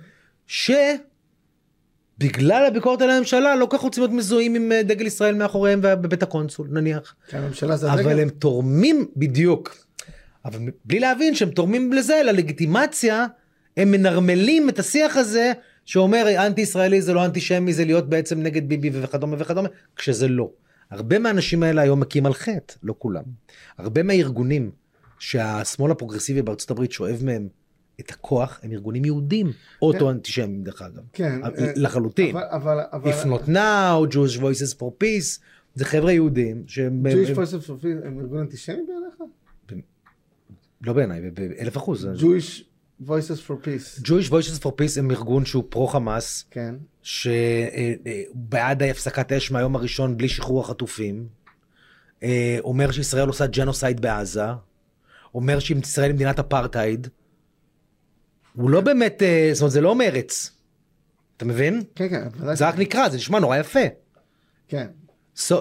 שבגלל הביקורת על הממשלה לא כל כך רוצים להיות מזוהים עם אה, דגל ישראל מאחוריהם בבית הקונסול, נניח. כי הממשלה זה אבל הדגל. הם תורמים בדיוק. אבל בלי להבין שהם תורמים לזה, ללגיטימציה, הם מנרמלים את השיח הזה שאומר אנטי ישראלי זה לא אנטישמי זה להיות בעצם נגד ביבי וכדומה וכדומה, כשזה לא. הרבה מהאנשים האלה היום מכים על חטא, לא כולם. הרבה מהארגונים שהשמאל הפרוגרסיבי בארצות הברית שואב מהם את הכוח, הם ארגונים יהודים, אוטו אנטישמים דרך אגב. כן. אה, לחלוטין. אבל, אבל. If not now, Jewish Voices for Peace, זה חבר'ה יהודים שהם... Jewish הם- Voice of Freedom הם ארגון אנטישמי בעיניך? לא בעיניי, באלף אחוז. Jewish Voices for Peace. Jewish Voices for Peace הם ארגון שהוא פרו חמאס, כן. שבעד הפסקת אש מהיום הראשון בלי שחרור החטופים, אה, אומר שישראל עושה ג'נוסייד בעזה, אומר שישראל היא מדינת אפרטהייד. הוא לא באמת, אה, זאת אומרת זה לא מרץ, אתה מבין? כן, כן. זה רק נקרא, זה נשמע נורא יפה. כן. So,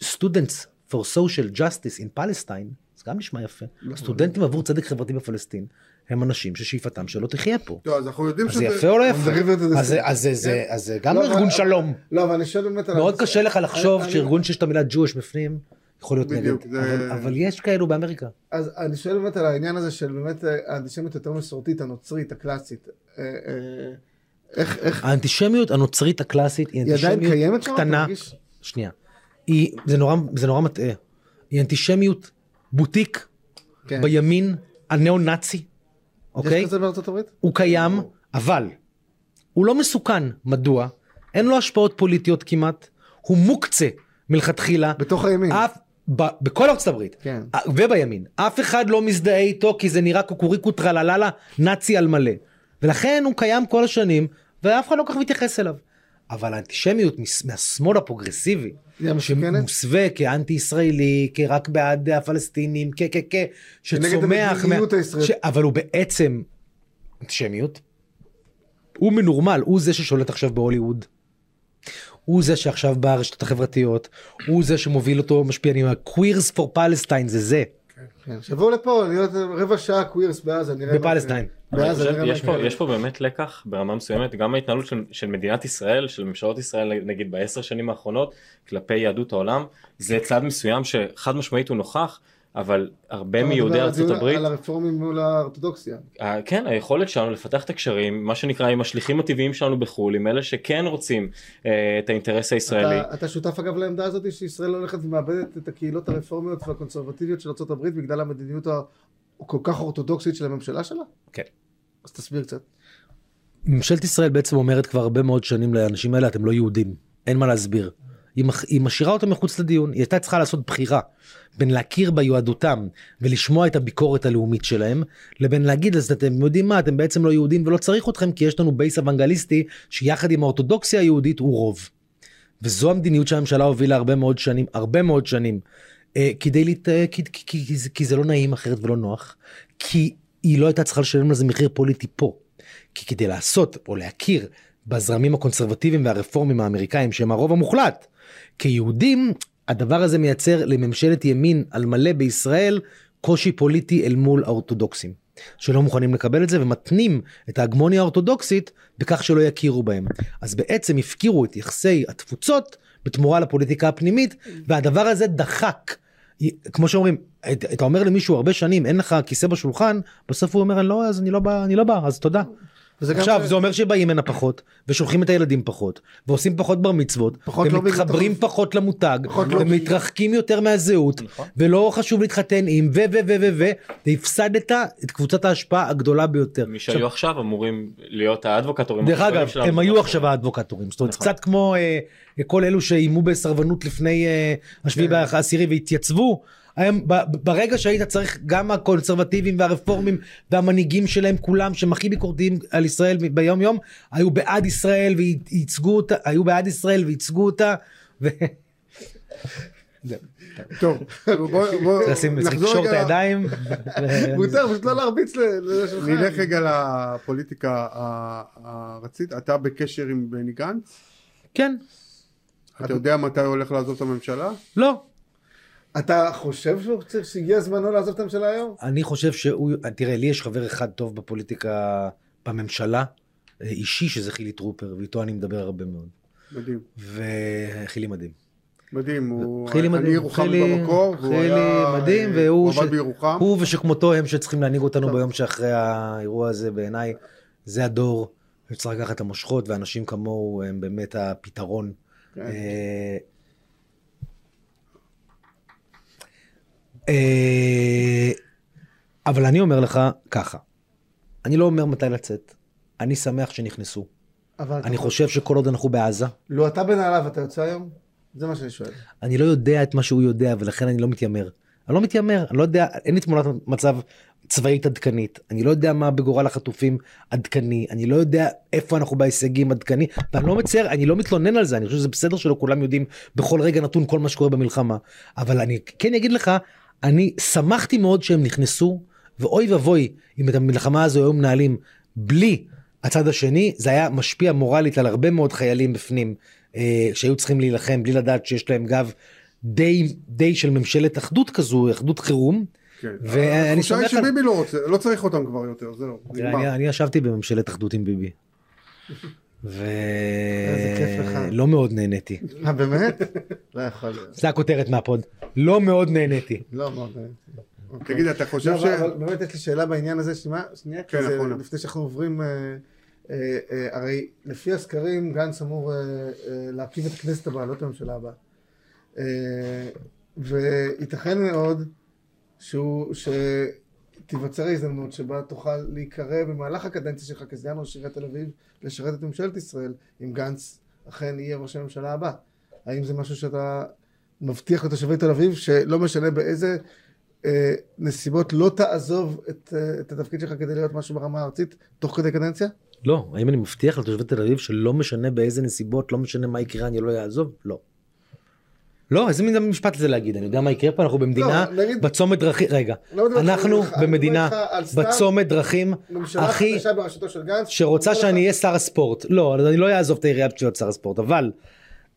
students for social justice in Palestine, זה גם נשמע יפה. סטודנטים עבור צדק חברתי בפלסטין, הם אנשים ששאיפתם שלא תחיה פה. טוב, אז אנחנו יודעים אז שזה... זה יפה או לא יפה? the אז זה-. אז אז גם לא, ארגון שלום. לא, אבל אני שואל באמת על... מאוד קשה לך לחשוב שארגון שיש את המילה Jewish בפנים, יכול להיות נגד. בדיוק, זה- אבל- אבל יש כאלו באמריקה. אז אני שואל באמת על העניין הזה של באמת האנטישמיות יותר מסורתית, הנוצרית, הקלאסית. אה, אה, איך, איך, האנטישמיות הנוצרית הקלאסית היא אנטישמיות שם? קטנה. מרגיש? שנייה. היא, זה נורא, זה נורא מטעה. היא אנטישמיות בוטיק כן. בימין הניאו-נאצי, יש אוקיי? כזה בארצות הברית? הוא קיים, אבל הוא לא מסוכן. מדוע? אין לו השפעות פוליטיות כמעט. הוא מוקצה מלכתחילה. בתוך הימין. אף, ב, בכל ארצות הברית. כן. ובימין. אף אחד לא מזדהה איתו כי זה נראה קוקוריקו טרלללה נאצי על מלא. ולכן הוא קיים כל השנים ואף אחד לא כך מתייחס אליו. אבל האנטישמיות מהשמאל הפרוגרסיבי? שמוסווה כאנטי ישראלי, כרק בעד הפלסטינים, כ... כ... כ... שצומח... הישראלית. ש... אבל הוא בעצם אנטישמיות. הוא מנורמל, הוא זה ששולט עכשיו בהוליווד. הוא זה שעכשיו ברשתות החברתיות, הוא זה שמוביל אותו משפיענים, ה-Queers for Palestine זה זה, כן. שיבואו לפה, להיות רבע שעה קווירס בעזה, נראה... בפלסטיין. אני. יש פה באמת לקח ברמה מסוימת, גם ההתנהלות של, של מדינת ישראל, של ממשלות ישראל נגיד בעשר שנים האחרונות, כלפי יהדות העולם, זה צעד מסוים שחד משמעית הוא נוכח, אבל הרבה אתה מדבר מיהודי על ארצות הדיון הברית, על הרפורמים מול האורתודוקסיה. ה- כן היכולת שלנו לפתח את הקשרים, מה שנקרא עם השליחים הטבעיים שלנו בחו"ל, עם אלה שכן רוצים אה, את האינטרס הישראלי. אתה, אתה שותף אגב לעמדה הזאת שישראל הולכת ומאבדת את הקהילות הרפורמיות והקונסרבטיביות של ארה"ב בגלל המדיניות הכל כך אורתודוקסית של הממשלה שלה? כן. אז תסביר קצת. ממשלת ישראל בעצם אומרת כבר הרבה מאוד שנים לאנשים האלה אתם לא יהודים, אין מה להסביר. היא. היא משאירה אותם מחוץ לדיון, היא הייתה צריכה לעשות בחירה בין להכיר ביהדותם ולשמוע את הביקורת הלאומית שלהם, לבין להגיד אז אתם יודעים מה אתם בעצם לא יהודים ולא צריך אתכם כי יש לנו בייס אוונגליסטי שיחד עם האורתודוקסיה היהודית הוא רוב. וזו המדיניות שהממשלה הובילה הרבה מאוד שנים, הרבה מאוד שנים, אה, כדי להת... אה, כי, כי, כי, כי, זה- כי זה לא נעים אחרת ולא נוח, כי היא לא הייתה צריכה לשלם לזה מחיר פוליטי פה. כי כדי לעשות או להכיר בזרמים הקונסרבטיביים והרפורמים האמריקאים שהם הרוב המוחלט, כיהודים הדבר הזה מייצר לממשלת ימין על מלא בישראל קושי פוליטי אל מול האורתודוקסים. שלא מוכנים לקבל את זה ומתנים את ההגמוניה האורתודוקסית בכך שלא יכירו בהם. אז בעצם הפקירו את יחסי התפוצות בתמורה לפוליטיקה הפנימית והדבר הזה דחק. כמו שאומרים, את- אתה אומר למישהו הרבה שנים אין לך כיסא בשולחן, בסוף הוא אומר לא אז אני לא בא, אני לא בא, אז תודה. עכשיו זה אומר שבאים הנה פחות ושולחים את הילדים פחות ועושים פחות בר מצוות פחות לא ומתחברים בגלל- פחות למותג פחות לא ומתרחקים יותר מהזהות נכון. ולא חשוב להתחתן עם ו ו ו ו ו והפסדת את קבוצת ההשפעה הגדולה ביותר. מי עכשיו, שהיו עכשיו אמורים להיות האדבוקטורים. דרך אגב. הם היו עכשיו האדבוקטורים זאת אומרת נכון. קצת כמו אה, כל אלו שאיימו בסרבנות לפני אה, השביעי כן. והעשירי והתייצבו. ב- ברגע שהיית צריך גם הקונסרבטיבים והרפורמים והמנהיגים שלהם כולם שהם הכי ביקורתיים על ישראל ביום יום היו בעד ישראל וייצגו אותה היו בעד ישראל וייצגו אותה. ו... טוב, בוא בוא צריך לשים- צריך נחזור לקשור את רגע, הידיים. מותר פשוט לא להרביץ לשולחן. נלך רגע לפוליטיקה הארצית, אתה בקשר עם בני גנץ? כן אתה יודע מתי הוא הולך לעזוב את הממשלה? לא אתה חושב שהוא צריך- שהגיע זמנו לעזוב את הממשלה היום? אני חושב שהוא, תראה, לי יש חבר אחד טוב בפוליטיקה, בממשלה, אה, אישי, שזה חילי טרופר, ואיתו אני מדבר הרבה מאוד. מדהים. וחילי מדהים. מדהים, הוא... חילי מדהים, אני ירוחם חילי- במקור, והוא חילי היה... מדהים, אה, והוא הוא ש- בירוחם. הוא ושכמותו הם שצריכים להנהיג אותנו טוב. ביום שאחרי האירוע הזה, בעיניי, זה הדור שצריך לקחת את המושכות, ואנשים כמוהו הם באמת הפתרון. כן. אה, אה, אבל אני אומר לך ככה, אני לא אומר מתי לצאת, אני שמח שנכנסו. אבל אני אתה- חושב שכל עוד אנחנו בעזה, לו אתה בנעליו, אתה יוצא היום? זה מה שאני שואל. אני לא יודע את מה שהוא יודע ולכן אני לא מתיימר. אני לא מתיימר, אני לא יודע, אין לי תמונת מצב צבאית עדכנית, אני לא יודע מה בגורל החטופים עדכני, אני לא יודע איפה אנחנו בהישגים עדכני, ואני לא מצייר, אני לא מתלונן על זה, אני חושב שזה בסדר שלא כולם יודעים בכל רגע נתון כל מה שקורה במלחמה, אבל אני כן אגיד לך, אני שמחתי מאוד שהם נכנסו, ואוי ואבוי אם את המלחמה הזו היו מנהלים בלי הצד השני, זה היה משפיע מורלית על הרבה מאוד חיילים בפנים, אה, שהיו צריכים להילחם בלי לדעת שיש להם גב די, די של ממשלת אחדות כזו, אחדות חירום. כן. ואני התחושה היא על- שביבי לא רוצה, לא צריך אותם כבר יותר, זהו. נגמר. אני, אני ישבתי בממשלת אחדות עם ביבי. ולא מאוד נהניתי. מה באמת? לא יכול להיות. זה הכותרת מהפוד. לא מאוד נהניתי. לא, מאוד. אוקיי. תגיד, אתה חושב לא, ש... באמת יש לי שאלה בעניין הזה, שנייה, שנייה, כי כן, זה נכון. לפני שאנחנו עוברים, אה, אה, אה, הרי לפי הסקרים גנץ אמור אה, אה, להקים את הכנסת הבאה, לא את הממשלה הבאה. אה, וייתכן מאוד שהוא, שתיווצר ההזדמנות שבה תוכל להיקרא במהלך הקדנציה שלך כסגן ראש עיריית תל אביב לשרת את ממשלת ישראל, אם גנץ אכן יהיה ראש הממשלה הבא. האם זה משהו שאתה מבטיח לתושבי תל אביב, שלא משנה באיזה אה, נסיבות לא תעזוב את, אה, את התפקיד שלך כדי להיות משהו ברמה הארצית תוך כדי קדנציה? לא, האם אני מבטיח לתושבי תל אביב שלא משנה באיזה נסיבות, לא משנה מה יקרה, אני לא אעזוב? לא. לא, איזה מין משפט זה להגיד? אני יודע מה יקרה פה, אנחנו במדינה, לא, נגיד- בצומת דרכים, רגע, לא אנחנו מדבר במדינה, בצומת דרכים, הכי. שרוצה שאני לך, אהיה שר הספורט. לא, אז אני לא אעזוב את העירייה בשביל להיות שר הספורט, אבל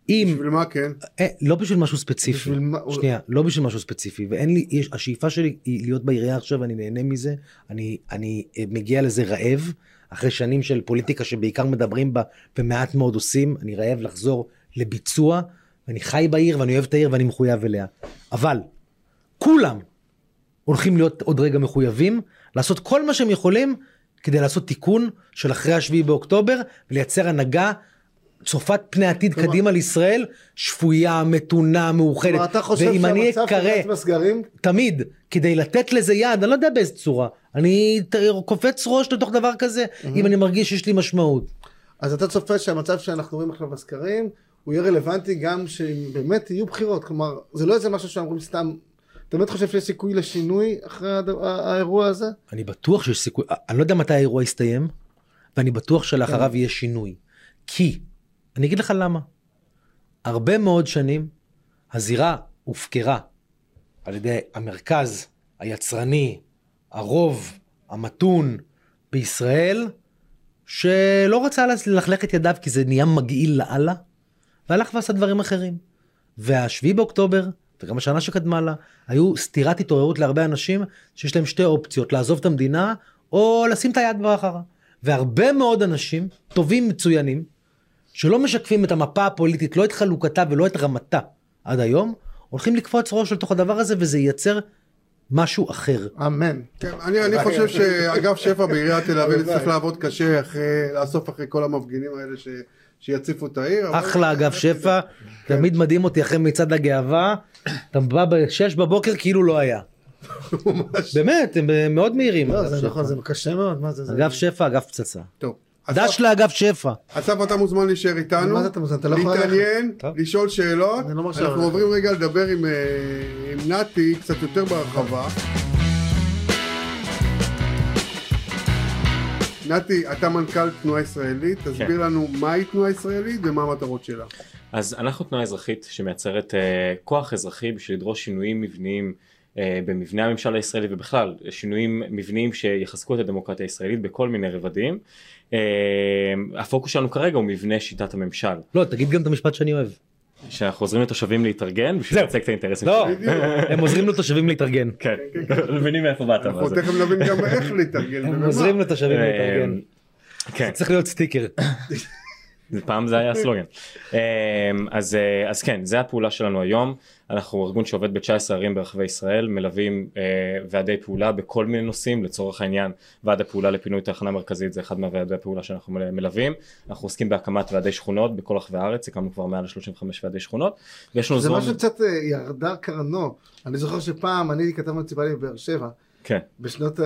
אם, בשביל מה כן? אה, לא בשביל משהו ספציפי, בשביל מה- שנייה, לא בשביל משהו ספציפי, ואין לי, יש, השאיפה שלי היא להיות בעירייה עכשיו, אני נהנה מזה, אני, אני אה, מגיע לזה רעב, אחרי שנים של פוליטיקה שבעיקר מדברים בה ומעט מאוד עושים, אני רעב לחזור לביצוע, ואני חי בעיר ואני אוהב את העיר ואני מחויב אליה. אבל, כולם הולכים להיות עוד רגע מחויבים, לעשות כל מה שהם יכולים כדי לעשות תיקון של אחרי השביעי באוקטובר, ולייצר הנהגה צופת פני עתיד כלומר- קדימה לישראל, שפויה, מתונה, מאוחדת. כלומר, אתה חושב שהמצב גנץ בסגרים, תמיד כדי לתת לזה יד, אני לא יודע באיזה צורה, אני קופץ ראש לתוך דבר כזה, אם אני מרגיש שיש לי משמעות. אז אתה צופה שהמצב שאנחנו רואים עכשיו בסקרים, הוא יהיה רלוונטי גם שבאמת יהיו בחירות. כלומר, זה לא איזה משהו שאומרים סתם, אתה באמת חושב שיש סיכוי לשינוי אחרי הד- ה- האירוע הזה? אני בטוח שיש סיכוי, אני לא יודע מתי האירוע יסתיים, ואני בטוח שלאחריו יהיה שינוי. כי, אני אגיד לך למה. הרבה מאוד שנים הזירה הופקרה על ידי המרכז היצרני, הרוב, המתון בישראל, שלא רצה ללכלך את ידיו כי זה נהיה מגעיל לאללה, והלך ועשה דברים אחרים. והשביעי באוקטובר, וגם השנה שקדמה לה, היו סתירת התעוררות להרבה אנשים שיש להם שתי אופציות, לעזוב את המדינה או לשים את היד בחרה. והרבה מאוד אנשים, טובים מצוינים, שלא משקפים את המפה הפוליטית, לא את חלוקתה ולא את רמתה עד היום, הולכים לקפוץ ראש לתוך הדבר הזה וזה ייצר משהו אחר. אמן. כן, אני, אני חושב שאגף שפע בעיריית תל אביב צריך לעבוד קשה אחרי, לאסוף אחרי כל המפגינים האלה ש, שיציפו את העיר. אחלה אגף שפע, תמיד מדהים אותי אחרי מצעד הגאווה, אתה בא בשש בבוקר כאילו לא היה. באמת, הם מאוד מהירים. לא, זה. נכון, זה קשה מאוד, מה זה? אגף שפע, אגף פצצה. טוב. דש לאגף שפע. אסף אתה מוזמן להישאר איתנו, מה זה אתה מוזמן? אתה לא יכול להתעניין. לשאול שאלות, לא אנחנו. עוברים רגע לדבר עם, אה, עם נתי קצת יותר בהרחבה. נתי, אתה מנכ"ל תנועה ישראלית, תסביר כן. לנו מהי תנועה ישראלית ומה המטרות שלה. אז אנחנו תנועה אזרחית שמייצרת אה, כוח אזרחי בשביל לדרוש שינויים מבניים אה, במבנה הממשל הישראלי ובכלל שינויים מבניים שיחזקו את הדמוקרטיה הישראלית בכל מיני רבדים. אה, הפוקוס שלנו כרגע הוא מבנה שיטת הממשל. לא, תגיד גם את המשפט שאני אוהב. שאנחנו עוזרים לתושבים להתארגן בשביל. לייצג את האינטרסים לא, שלהם. הם עוזרים לתושבים להתארגן. כן, מבינים מאיפה באת. אנחנו. תכף נבין גם איך להתארגן. הם. עוזרים לתושבים להתארגן. כן. צריך להיות סטיקר. פעם זה היה הסלוגן. אמ, אז, אה, אז כן, זה הפעולה שלנו היום. אנחנו ארגון שעובד ב-19 ערים ברחבי ישראל, מלווים אה, ועדי פעולה בכל מיני נושאים, לצורך העניין ועד הפעולה לפינוי תחנה מרכזית זה אחד מהוועדי הפעולה שאנחנו מל- מלווים. אנחנו עוסקים בהקמת ועדי שכונות בכל רחבי הארץ, הקמנו כבר מעל ל-35 ועדי שכונות. ויש לנו זה זרום... משהו קצת אה, ירדה קרנו. אני זוכר שפעם אני כתב מוניציפלי בבאר שבע, כן, בשנות,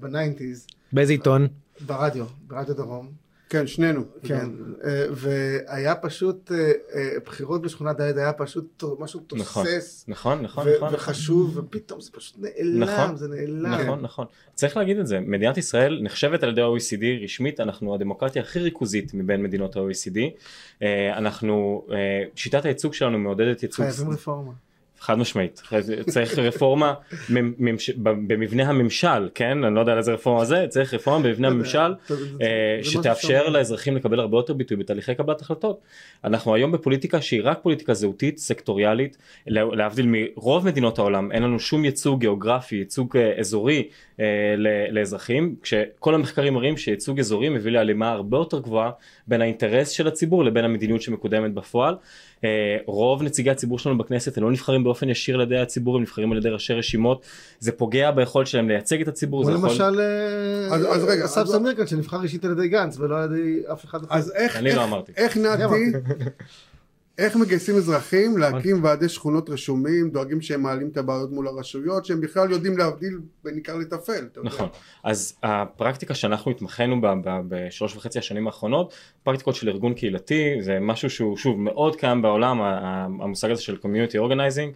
ב nineties, באיזה עיתון? ברדיו, ברדיו דרום. כן, שנינו. כן, אה, והיה פשוט, אה, אה, בחירות בשכונת דייד היה פשוט משהו נכון, תוסס. נכון, נכון, נכון. וחשוב, ופתאום זה פשוט נעלם, נכון, זה נעלם. נכון נכון צריך להגיד את זה מדינת ישראל נחשבת על ידי ה-OECD רשמית אנחנו הדמוקרטיה הכי ריכוזית מבין מדינות ה-OECD אנחנו שיטת הייצוג שלנו מעודדת ייצוג חייבים רפורמה. חד משמעית צריך רפורמה ממ- ממש- במבנה הממשל כן אני לא יודע על איזה רפורמה זה צריך רפורמה במבנה הממשל זה- זה- אה, שתאפשר. לאזרחים לקבל הרבה יותר ביטוי בתהליכי קבלת החלטות. אנחנו היום בפוליטיקה שהיא רק פוליטיקה זהותית, סקטוריאלית, לה- להבדיל מרוב מדינות העולם, אין לנו שום ייצוג גיאוגרפי, ייצוג אה, אזורי אה, לאזרחים, כשכל המחקרים מראים שייצוג אזורי מביא להלימה הרבה יותר גבוהה בין האינטרס של הציבור לבין המדיניות שמקודמת בפועל. רוב נציגי הציבור שלנו בכנסת הם לא נבחרים באופן ישיר על ידי הציבור, הם נבחרים על ידי ראשי רשימות, זה פוגע ביכולת שלהם לייצג את הציבור, כמו זה יכול... למשל אה, אז- אז רגע, אסף אז- זמיר כאן שנבחר אישית על ידי גנץ ולא על ידי אף אחד אחר. אז איך, אני איך, לא אמרתי. איך נתי, איך מגייסים אזרחים להקים ועדי שכונות רשומים, דואגים שהם מעלים את הבעיות מול הרשויות, שהם בכלל יודעים להבדיל בין עיקר לטפל. נכון, אז הפרקטיקה שאנחנו התמחינו בה בשלוש וחצי השנים האחרונות, פרקטיקות של ארגון קהילתי, זה משהו שהוא שוב מאוד קיים בעולם, המושג הזה של community organizing,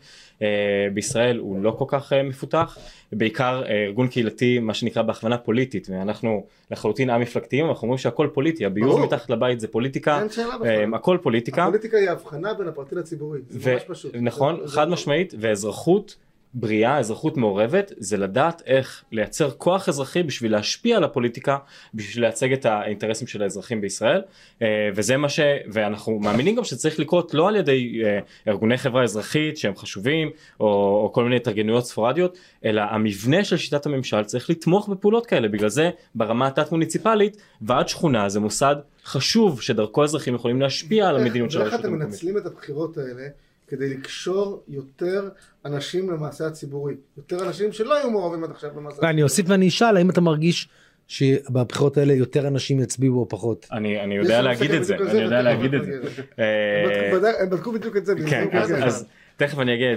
בישראל הוא לא כל כך אה, מפותח, בעיקר אה, ארגון קהילתי מה שנקרא בהכוונה פוליטית, ואנחנו לחלוטין א-מפלגתיים, אנחנו אומרים שהכל פוליטי, הביוב. מתחת לבית זה פוליטיקה, אה. הכל פוליטיקה. הפוליטיקה היא הבחנה בין הפרטי לציבורי. זה ממש פשוט. נכון, חד זה- משמעית, ואזרחות בריאה, אזרחות מעורבת, זה לדעת איך לייצר כוח אזרחי בשביל להשפיע על הפוליטיקה, בשביל לייצג את האינטרסים של האזרחים בישראל, אה, וזה מה ש... ואנחנו מאמינים גם שצריך לקרות לא על ידי אה, ארגוני חברה אזרחית שהם חשובים, או, או כל מיני התארגנויות ספורדיות, אלא המבנה של שיטת הממשל צריך לתמוך בפעולות כאלה, בגלל זה ברמה התת מוניציפלית, ועד שכונה זה מוסד חשוב שדרכו האזרחים יכולים להשפיע על המדיניות של ואיך הרשות אתם המקומית. מנצלים את הבחירות האלה כדי לקשור יותר אנשים למעשה הציבורי? יותר אנשים שלא היו מעורבים עד עכשיו במעשה ואני אוסיף ואני אשאל האם אתה מרגיש שבבחירות האלה יותר אנשים יצביעו או פחות. אני, יודע להגיד את זה, אני יודע להגיד את זה. אה, הם בדקו- בדקו בדיוק את זה. כן, אז, תכף אני אגיע אה,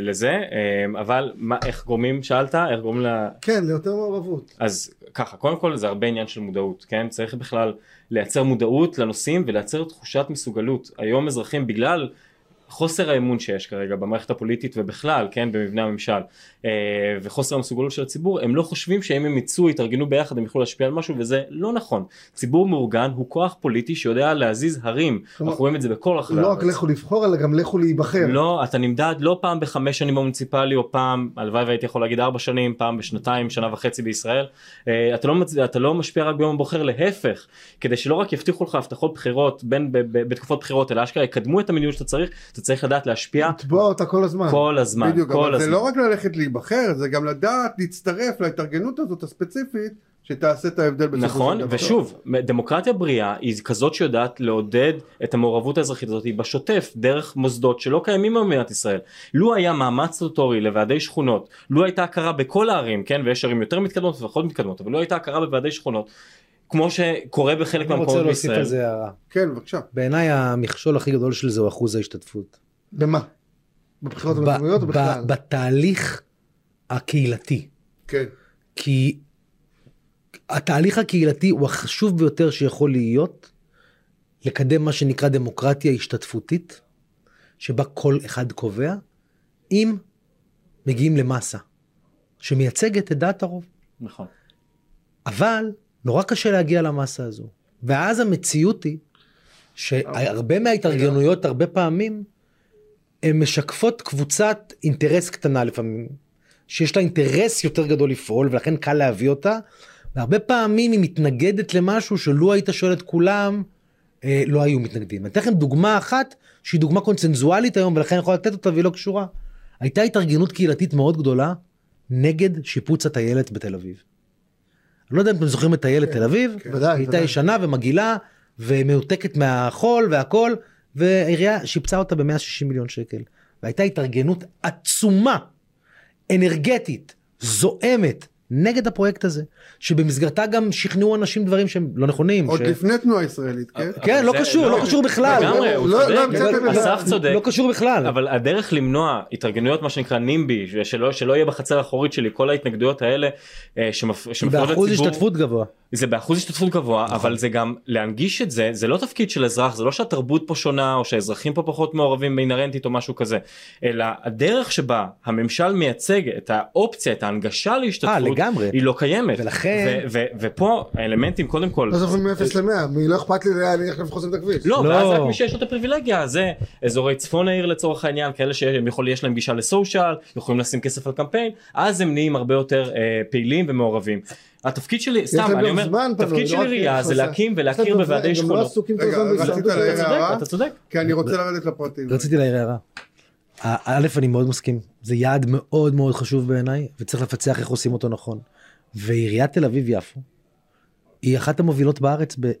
לזה, אה, אבל מה, איך גורמים, שאלת, איך גורמים ל... כן, ליותר מעורבות. אז ככה, קודם כל זה הרבה עניין של מודעות, כן? צריך בכלל לייצר מודעות לנושאים ולייצר תחושת מסוגלות. היום אזרחים בגלל חוסר האמון שיש כרגע במערכת הפוליטית ובכלל, כן, במבנה הממשל, אה, וחוסר המסוגלות של הציבור, הם לא חושבים שאם הם יצאו, יתארגנו ביחד, הם יוכלו להשפיע על משהו, וזה לא נכון. ציבור מאורגן הוא כוח פוליטי שיודע להזיז הרים, אנחנו רואים את זה בכל רחבי לא. רק לכו לבחור, אלא גם לכו להיבחר. לא, אתה נמדד לא פעם בחמש שנים במוניציפלי או פעם, הלוואי והייתי יכול להגיד ארבע שנים, פעם בשנתיים, שנה וחצי בישראל. אה, אתה לא. אתה לא משפיע רק ביום הבוחר, להפך, כדי שלא רק יבטיחו לך הבטחות בחירות בין ב... ב... בתקופות בחירות, אלא אשכרה יקדמו את המדיניות שאתה צריך, אתה צריך לדעת להשפיע לתבוע אותה כל הזמן. כל הזמן, בדיוק, כל אבל זה הזמן. לא רק ללכת להיבחר, זה גם לדעת להצטרף להתארגנות הזאת הספציפית, שתעשה את ההבדל בסופו של נכון, דבר. ושוב, דמוקרטיה בריאה היא כזאת שיודעת לעודד את המעורבות האזרחית הזאת בשוטף, דרך מוסדות שלא קיימים במדינת ישראל. לו היה מאמץ סטטוטורי לוועדי שכונות, לו הייתה הכרה בכל הערים, כן, ויש ערים יותר מתקדמות ופחות מתקדמות, אבל לו הייתה הכרה בוועדי שכונות, כמו שקורה בחלק אני רוצה מהמקומות להוסיף בישראל. על זה הערה. כן, בבקשה. בעיניי המכשול הכי גדול של זה הוא אחוז ההשתתפות. במה? בבחירות המקומיות או בכלל? בתהליך הקהילתי. כן. כי התהליך הקהילתי הוא החשוב ביותר שיכול להיות לקדם מה שנקרא דמוקרטיה השתתפותית, שבה כל אחד קובע, אם מגיעים למסה שמייצגת את דעת הרוב. נכון. אבל נורא קשה להגיע למסה הזו. ואז המציאות היא שהרבה מההתארגנויות הרבה פעמים הן משקפות קבוצת אינטרס קטנה לפעמים, שיש לה אינטרס יותר גדול לפעול ולכן קל להביא אותה, והרבה פעמים היא מתנגדת למשהו שלו היית שואל את כולם, אה, לא היו מתנגדים. אני אתן לכם דוגמה אחת שהיא דוגמה קונצנזואלית היום ולכן אני יכול לתת אותה והיא לא קשורה. הייתה התארגנות קהילתית מאוד גדולה נגד שיפוץ הטיילת בתל אביב. אני לא יודע אם אתם זוכרים את טיילת תל אביב, היא הייתה ודאי. ישנה ומגעילה ומנותקת מהחול והכל והעירייה שיפצה אותה ב-160 מיליון שקל. והייתה התארגנות עצומה, אנרגטית, זועמת, נגד הפרויקט הזה, שבמסגרתה גם שכנעו אנשים דברים שהם לא נכונים. עוד ש- לפני תנועה ישראלית, כן? כן, לא קשור, לא קשור בכלל. לגמרי, הוא לא- לא צודק. אסף צודק. לא קשור בכלל. אבל הדרך למנוע התארגנויות מה שנקרא נימבי שלא שלא יהיה בחצר האחורית שלי כל ההתנגדויות האלה אה, שמפריעות באחוז לציבור השתתפות גבוה. זה באחוז השתתפות גבוה אבל זה גם להנגיש את זה זה לא תפקיד של אזרח זה לא שהתרבות פה שונה או שהאזרחים פה פחות מעורבים אינהרנטית או משהו כזה אלא הדרך שבה הממשל מייצג את האופציה את ההנגשה להשתתפות אה, לגמרי. היא לא קיימת ולכן- ו- ו- ופה האלמנטים קודם כל לא זוכרים מ-0 ל-100, מי לא אכפת לי אני עכשיו חוסם את הכביש. לא, לא. ואז רק מי שיש לו את הפריבילגיה זה אזורי צפון העיר לצורך העניין כאלה שהם יכול, יש להם גישה לסושיאל יכולים לשים כסף על קמפיין אז הם נהיים הרבה יותר אה, פעילים ומעורבים. התפקיד שלי סתם אני אומר תפקיד לא של עירייה זה. להקים ולהכיר בוועדי הם לא שכונות. רגע, רצית. להעיר הערה? אתה צודק. כי אני רוצה לרדת לפרטים. רציתי להעיר הערה. א', אני מאוד מסכים, זה יעד מאוד מאוד חשוב בעיניי, וצריך לפצח איך עושים אותו נכון. ועיריית תל אביב יפו, היא אחת המובילות בארץ ב,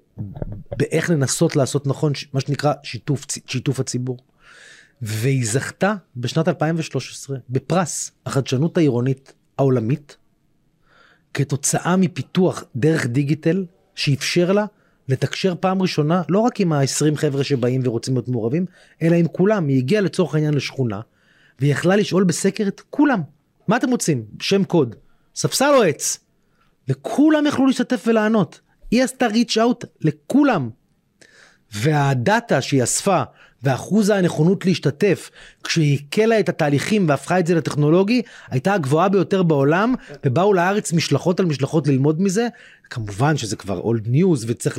באיך לנסות לעשות נכון, מה שנקרא שיתוף, שיתוף הציבור. והיא זכתה בשנת 2013 בפרס החדשנות העירונית העולמית, כתוצאה מפיתוח דרך דיגיטל שאפשר לה לתקשר פעם ראשונה לא רק עם ה-20 חבר'ה שבאים ורוצים להיות מעורבים, אלא עם כולם. היא הגיעה לצורך העניין לשכונה, והיא יכלה לשאול בסקר את כולם, מה אתם רוצים? שם קוד, ספסל או עץ? וכולם יכלו להשתתף ולענות. היא עשתה ריץ' אאוט לכולם. והדאטה שהיא אספה ואחוז הנכונות להשתתף כשהיא הקלה את התהליכים והפכה את זה לטכנולוגי הייתה הגבוהה ביותר בעולם ובאו לארץ משלחות על משלחות ללמוד מזה כמובן שזה כבר אולד ניוז וצריך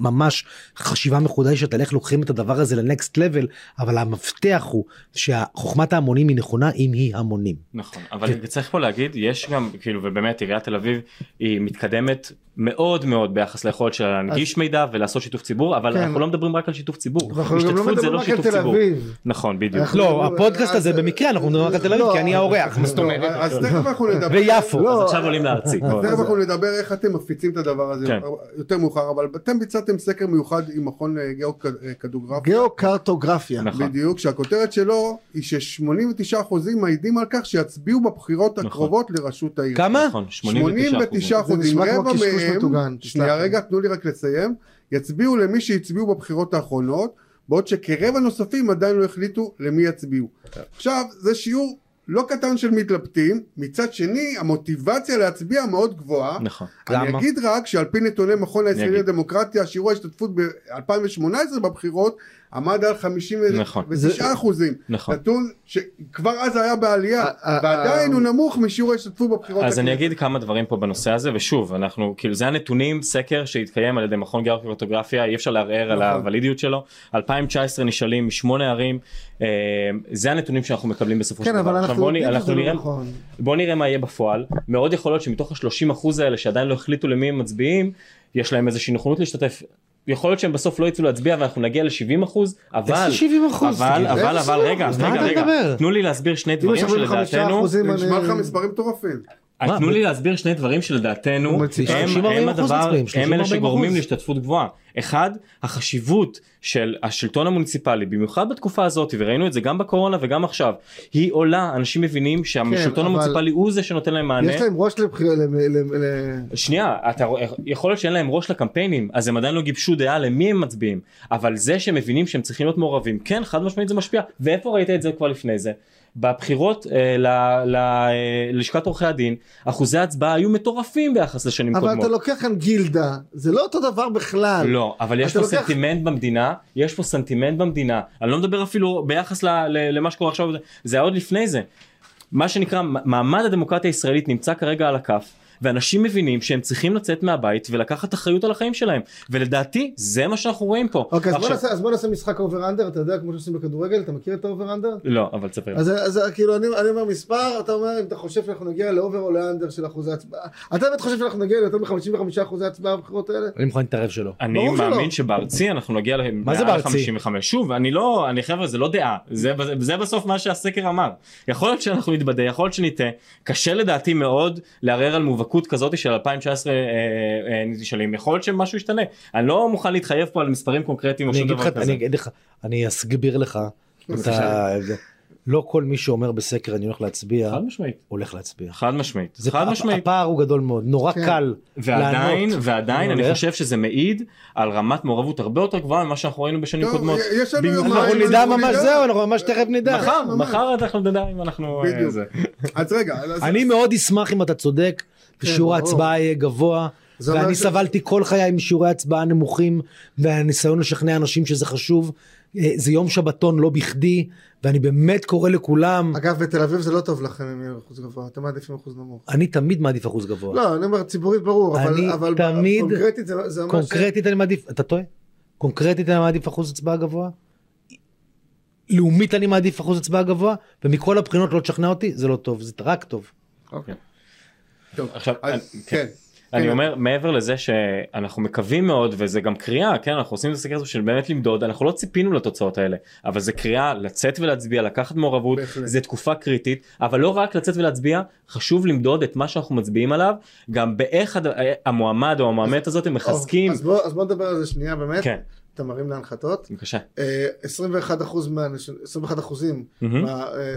ממש חשיבה מחודשת על איך לוקחים את הדבר הזה לנקסט לבל אבל המפתח הוא שחוכמת ההמונים היא נכונה אם היא המונים. נכון אבל צריך פה להגיד יש גם כאילו ובאמת עיריית תל אביב היא מתקדמת מאוד מאוד ביחס ליכולת שלה להנגיש מידע ולעשות שיתוף ציבור אבל כן. אנחנו לא מדברים רק על שיתוף ציבור גם לא השתתפות זה לא שיתוף ציבור אביב. נכון בדיוק לא הפודקאסט הזה אז- במקרה אנחנו מדברים רק על תל אביב לא, כי אני האורח. זאת אומרת. אז. ויפו. לא, אז עכשיו עולים לארצי אז תכף אנחנו נדבר איך אתם מפיצים את הדבר הזה כן. יותר מאוחר, אבל אתם ביצעתם סקר מיוחד עם מכון אה, גיאו-כדוגרפיה. גיאו-קרטוגרפיה. נכון. בדיוק, שהכותרת שלו היא ש-89% מעידים על כך שיצביעו בבחירות נכון. הקרובות לראשות העיר. כמה? נכון 89 89 זה נשמע כמו רבע קשקוש מהם, מטוגן, שנייה. רגע, תנו לי רק לסיים, יצביעו למי שהצביעו בבחירות האחרונות, בעוד שכרבע נוספים עדיין לא החליטו למי יצביעו. עכשיו, זה שיעור לא קטן של מתלבטים, מצד שני, המוטיבציה להצביע מאוד גגבואה. נכון אני למה? אגיד רק שעל פי נתוני מכון הישראלי. לדמוקרטיה, שיעור ההשתתפות ב-2018 בבחירות עמד על 59 נכון. אחוזים. נכון. נתון שכבר אז היה בעלייה, ועדיין הוא נמוך משיעור ההשתתפות בבחירות. אז אני. אגיד כמה דברים פה בנושא הזה ושוב אנחנו כאילו זה הנתונים סקר שהתקיים על ידי מכון גיאוקרטוגרפיה אי אפשר לערער על נכון. הוולידיות שלו 2019 נשאלים משמונה ערים אה, זה הנתונים שאנחנו מקבלים בסופו של כן, דבר אבל עכשיו אנחנו יודעים אנחנו שזה לא נכון. בוא נראה מה יהיה בפועל מאוד יכול להיות שמתוך ה-30 אחוז האלה שעדיין לא החליטו למי הם מצביעים יש להם איזושהי נכונות להשתתף. יכול להיות שהם בסוף לא יצאו להצביע ואנחנו נגיע ל-70 אחוז אבל 70 אחוז? אבל תגיד? אבל איזה אבל רגע 70%? רגע רגע? תנו לי להסביר שני דברים יש 45 שלדעתנו נשמע לך מספרים מטורפים. מה, תנו לי להסביר שני דברים שלדעתנו הם, 30-40% הם הדבר, הם אלה 30-40%. שגורמים להשתתפות גבוהה. אחד, החשיבות של השלטון המוניציפלי, במיוחד בתקופה הזאת, וראינו את זה גם בקורונה וגם עכשיו, היא עולה, אנשים מבינים שהשלטון כן, אבל- המוניציפלי הוא זה שנותן להם מענה. יש להם ראש לבחירה, ל- ל- ל- שנייה, אתה, יכול להיות שאין להם ראש לקמפיינים, אז הם עדיין לא גיבשו דעה למי הם מצביעים, אבל זה שהם מבינים שהם צריכים להיות מעורבים, כן, חד משמעית זה משפיע, ואיפה ראית את זה כבר לפני זה? בבחירות אה, ל, ל, אה, ללשכת עורכי הדין, אחוזי ההצבעה היו מטורפים ביחס לשנים אבל קודמות. אתה לוקח כאן גילדה, זה לא אותו דבר בכלל. לא, אבל יש פה לוקח- סנטימנט במדינה, יש פה סנטימנט במדינה, אני לא מדבר אפילו ביחס ל, ל, למה שקורה עכשיו, זה היה עוד לפני זה. מה שנקרא, מעמד הדמוקרטיה הישראלית נמצא כרגע על הכף, ואנשים מבינים שהם צריכים לצאת מהבית ולקחת אחריות על החיים שלהם ולדעתי זה מה שאנחנו רואים פה. אוקיי, אז בוא עכשיו- נעשה- אז בוא נעשה משחק over under, אתה יודע, כמו שעושים בכדורגל, אתה מכיר את ה over under? לא אבל תספר. אז, אז כאילו אני, אני אומר מספר, אתה אומר אם אתה חושב שאנחנו נגיע ל over או ל under של אחוזי הצבעה. אתה באמת חושב שאנחנו נגיע ליותר מ-55 אחוזי הצבעה בבחירות האלה? אני מוכן להתערב שלא. אני. מאמין שבארצי אנחנו נגיע מה זה למעל בארצי? 55 שוב אני לא אני חבר'ה זה לא דעה זה זה בסוף מה שהסקר אמר יכול להיות שאנחנו נתבדה יכול להיות שנטעה קשה לדעתי מאוד לערער על מובהקות כזאת של 2019 אה, אה, נשאלים יכול להיות שמשהו ישתנה אני לא מוכן להתחייב פה על מספרים קונקרטיים או אני שום אגיד דבר לך, כזה. אני אגיד לך, אני אסביר לך. לא כל מי שאומר בסקר אני הולך להצביע, חד משמעית הולך להצביע. חד משמעית זה חד משמעית הפער הוא גדול מאוד, נורא כן. קל ועדיין לענות. ועדיין אני. חושב שזה מעיד על רמת מעורבות הרבה יותר גבוהה ממה שאנחנו ראינו בשנים קודמות. יש לנו במיוחד- יומיים, אנחנו נדע ממש. זהו, אנחנו ממש תכף נדע. מחר. מחר אנחנו נדע אם אנחנו אה, בדיוק. אז רגע, אני מאוד אשמח אם אתה צודק, ושיעור ברור. ההצבעה יהיה גבוה. ואני ש- סבלתי כל חיי משיעורי הצבעה נמוכים והניסיון לשכנע אנשים שזה חשוב. אה, זה יום שבתון לא בכדי ואני באמת קורא לכולם אגב, בתל אביב זה לא טוב לכם אם יהיה אחוז גבוה, אתם מעדיפים אחוז נמוך. אני תמיד מעדיף אחוז גבוה. לא, אני אומר ציבורית ברור, אבל, אני אבל תמיד- קונקרטית זה, זה אומר קונקרטית אני מעדיף אתה טועה? קונקרטית אני מעדיף אחוז הצבעה גבוה? לאומית אני מעדיף אחוז הצבעה גבוה ומכל הבחינות לא תשכנע אותי זה לא טוב זה רק טוב. אוקיי. טוב, עכשיו, אז- אני- כן. אני כן. אומר מעבר לזה שאנחנו מקווים מאוד וזה גם קריאה כן אנחנו עושים את הסקר הזה של באמת למדוד אנחנו לא ציפינו לתוצאות האלה אבל זה קריאה לצאת ולהצביע לקחת מעורבות בהחלט. זה תקופה קריטית אבל לא רק לצאת ולהצביע חשוב למדוד את מה שאנחנו מצביעים עליו גם באיך הד- המועמד או המועמדת הזאת הם מחזקים אז בוא, אז בוא נדבר על זה שנייה באמת, כן אתה מרים להנחתות. בבקשה אה, 21 אחוז מהנש... 21 אחוזים מהמם. מה, אה, אה,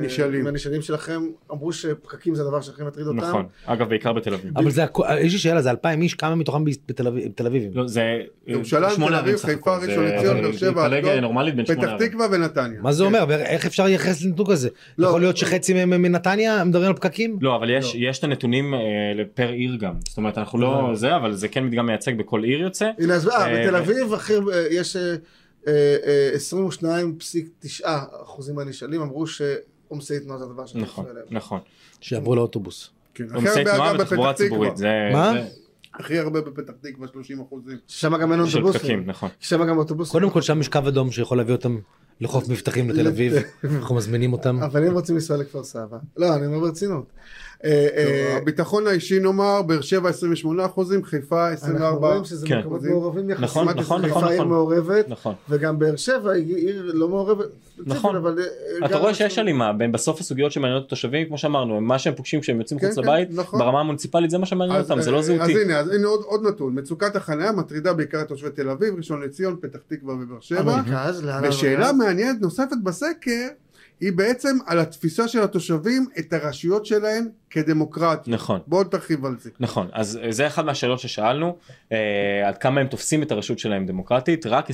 נשאלים. מהנשאלים שלכם אמרו שפקקים זה הדבר שהכי מטריד אותם. נכון אגב בעיקר בתל אביב אבל זה הכ- יש לי שאלה זה 2,000 איש כמה מתוכם בתל אביב- בתל אביבים. לא, זה ירושלים, תל אביב, חיפה. ראשון לציון, באר שבע, פתח. תקווה ונתניה. מה זה כן. אומר ואיך אפשר לייחס לניתוק הזה? לא. יכול להיות שחצי מהם הם מנתניה מדברים על פקקים? לא אבל יש יש את הנתונים אה, פר עיר גם זאת אומרת אנחנו לא זה אבל זה כן מדגם מייצג בכל עיר יוצא הנה אז אה, אה, בתל אביב הכי הרבה- יש אה, אה, אה, 22.9 אחוזים מהנשאלים אמרו שעומסי תנועה זה הדבר שהכי נכון. נכון שיעברו לאוטובוס. כן. עומסי הרבה תנועה בפתח ציבורית מה? הכי הרבה בפתח תקווה 30 אחוזים. ששם גם אין של אוטובוסים. פקקים נכון שם גם אוטובוסים. קודם כל שם יש קו אדום שיכול להביא אותם לחוף מבטחים לתל אביב. אנחנו מזמינים אותם. אבל אם רוצים לנסוע לכפר סבא. לא, אני אומר ברצינות. אה, אה, הביטחון האישי נאמר, באר שבע 28 אחוזים, חיפה אנחנו 24. רואים שזה כן. מקומות מעורבים יחסית. נכון, נכון, חיפה נכון, עיר נכון. מעורבת, נכון וגם באר שבע היא עיר לא מעורבת. נכון. אה, אתה רואה שיש אנחנו- הלימה בין בסוף הסוגיות שמעניינות את התושבים כמו שאמרנו מה שהם פוגשים כשהם יוצאים כן, מחוץ כן, לבית נכון. ברמה המוניציפלית זה מה שמעניין אותם זה לא זהותי. אז הנה, אז הנה עוד, עוד נתון, מצוקת החניה מטרידה בעיקר את תושבי תל אביב, ראשון לציון, פתח תקווה ובאר שבע. ושאלה? מעניינת נוספת בסקר, היא בעצם על התפיסה של התושבים את הרשויות שלהם כדמוקרטיות. נכון בואו תרחיב על זה. נכון אז אה, זה אחת מהשאלות ששאלנו אה, עד כמה הם תופסים את הרשות שלהם דמוקרטית רק 20%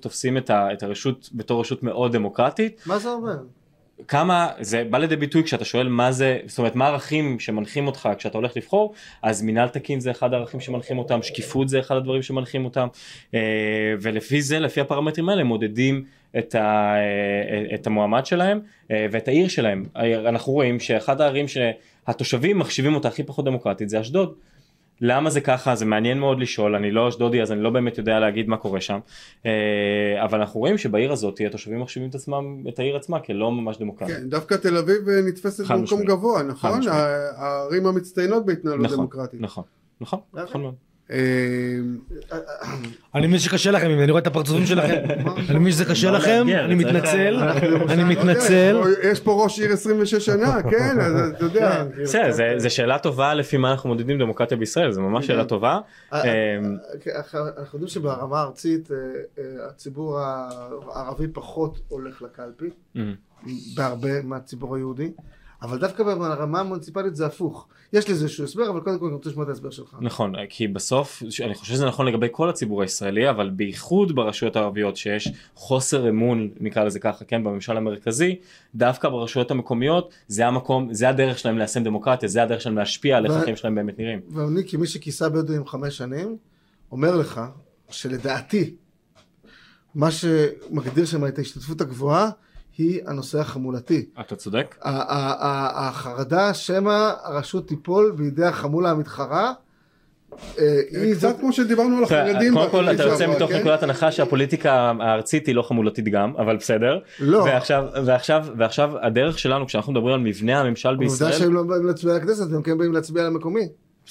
תופסים את, ה, את הרשות בתור רשות מאוד דמוקרטית מה זה אומר? כמה זה בא לידי ביטוי כשאתה שואל מה זה זאת אומרת מה הערכים שמנחים אותך כשאתה הולך לבחור אז מינהל תקין זה אחד הערכים שמנחים אותם שקיפות זה אחד הדברים שמנחים אותם אה, ולפי זה לפי הפרמטרים האלה מודדים את, ה, אה, את המועמד שלהם אה, ואת העיר שלהם אנחנו רואים שאחד הערים שהתושבים מחשיבים אותה הכי פחות דמוקרטית זה אשדוד. למה זה ככה זה מעניין מאוד לשאול אני לא אשדודי אז אני לא באמת יודע להגיד מה קורה שם אה, אבל אנחנו רואים שבעיר הזאת התושבים מחשיבים את עצמם את העיר עצמה כלא ממש דמוקרטית. כן, דווקא תל אביב אה, נתפסת במקום. גבוה, נכון? הערים המצטיינות בהתנהלות נכון, דמוקרטית. נכון, נכון, נכון אני מבין שקשה לכם אני רואה את הפרצופים שלכם. אני מבין שזה קשה לא לכם אני מתנצל אני בירושלים. מתנצל. יש פה ראש עיר 26 שנה, כן, אז אתה יודע. כן, בסדר, אה, זה שאלה טובה לפי מה אנחנו מודדים דמוקרטיה בישראל, זו ממש שאלה טובה. אה, אה, כן, אנחנו יודעים שברמה הארצית אה, אה, הציבור הערבי פחות הולך לקלפי, אה, בהרבה מהציבור היהודי, אבל דווקא ברמה המוניציפלית זה הפוך. יש לזה איזשהו הסבר, אבל קודם כל אני רוצה לשמוע את ההסבר שלך. נכון, כי בסוף, אני חושב שזה נכון לגבי כל הציבור הישראלי, אבל בייחוד ברשויות הערביות שיש חוסר אמון, נקרא לזה ככה, כן, בממשל המרכזי, דווקא ברשויות המקומיות, זה המקום, זה הדרך שלהם ליישם דמוקרטיה, זה הדרך שלהם להשפיע על איך החיים שלהם באמת נראים. ואני כמי שכיסה בדואים חמש שנים, אומר לך שלדעתי, מה שמגדיר שם את ההשתתפות הגבוהה, היא הנושא החמולתי. אתה צודק. החרדה שמא הרשות תיפול בידי החמולה המתחרה. אה, היא קצת כמו שדיברנו על החרדים. קודם כל אתה יוצא מתוך כן? נקודת הנחה שהפוליטיקה הארצית היא לא חמולתית גם אבל בסדר. לא. ועכשיו ועכשיו ועכשיו הדרך שלנו כשאנחנו מדברים על מבנה הממשל בישראל שהם לא באים להצביע לכנסת והם כן באים להצביע למקומי.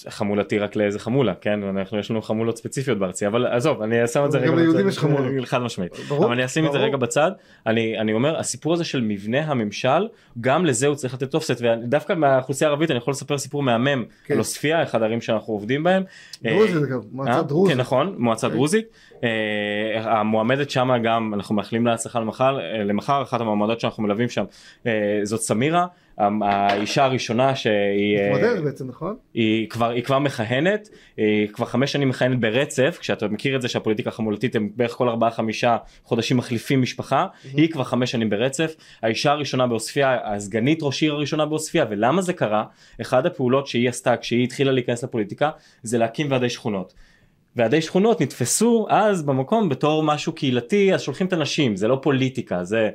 חמולתי רק לאיזה חמולה כן אנחנו יש לנו חמולות ספציפיות בארצי אבל עזוב אני שם את זה גם רגע ליהודים בצד. יש חמולות. חד משמעית ברור, אבל אני אשים את זה. רגע בצד אני אני אומר הסיפור הזה של מבנה הממשל גם לזה הוא צריך לתת אופסט ודווקא מהאוכלוסייה הערבית אני יכול לספר סיפור מהמם כן. על עוספיא אחד הערים שאנחנו עובדים בהם. דרוזית אה, אגב, אה? מועצה דרוזית. כן נכון מועצה כן. דרוזית אה, המועמדת שם גם אנחנו מאחלים לה הצלחה למחר אה, למחר אחת המועמדות שאנחנו מלווים שם אה, זאת סמירה האישה הראשונה שהיא אה, מתמודדת בעצם, נכון? היא כבר היא כבר מכהנת היא כבר חמש שנים מכהנת ברצף כשאתה מכיר את זה שהפוליטיקה החמולתית הם בערך כל ארבעה חמישה חודשים מחליפים משפחה היא כבר חמש שנים ברצף האישה הראשונה בעוספיא הסגנית ראש עיר הראשונה בעוספיא ולמה זה קרה אחד הפעולות שהיא עשתה כשהיא התחילה להיכנס לפוליטיקה זה להקים ועדי שכונות. ועדי שכונות נתפסו אז במקום בתור משהו קהילתי אז שולחים את הנשים זה לא פוליטיקה זה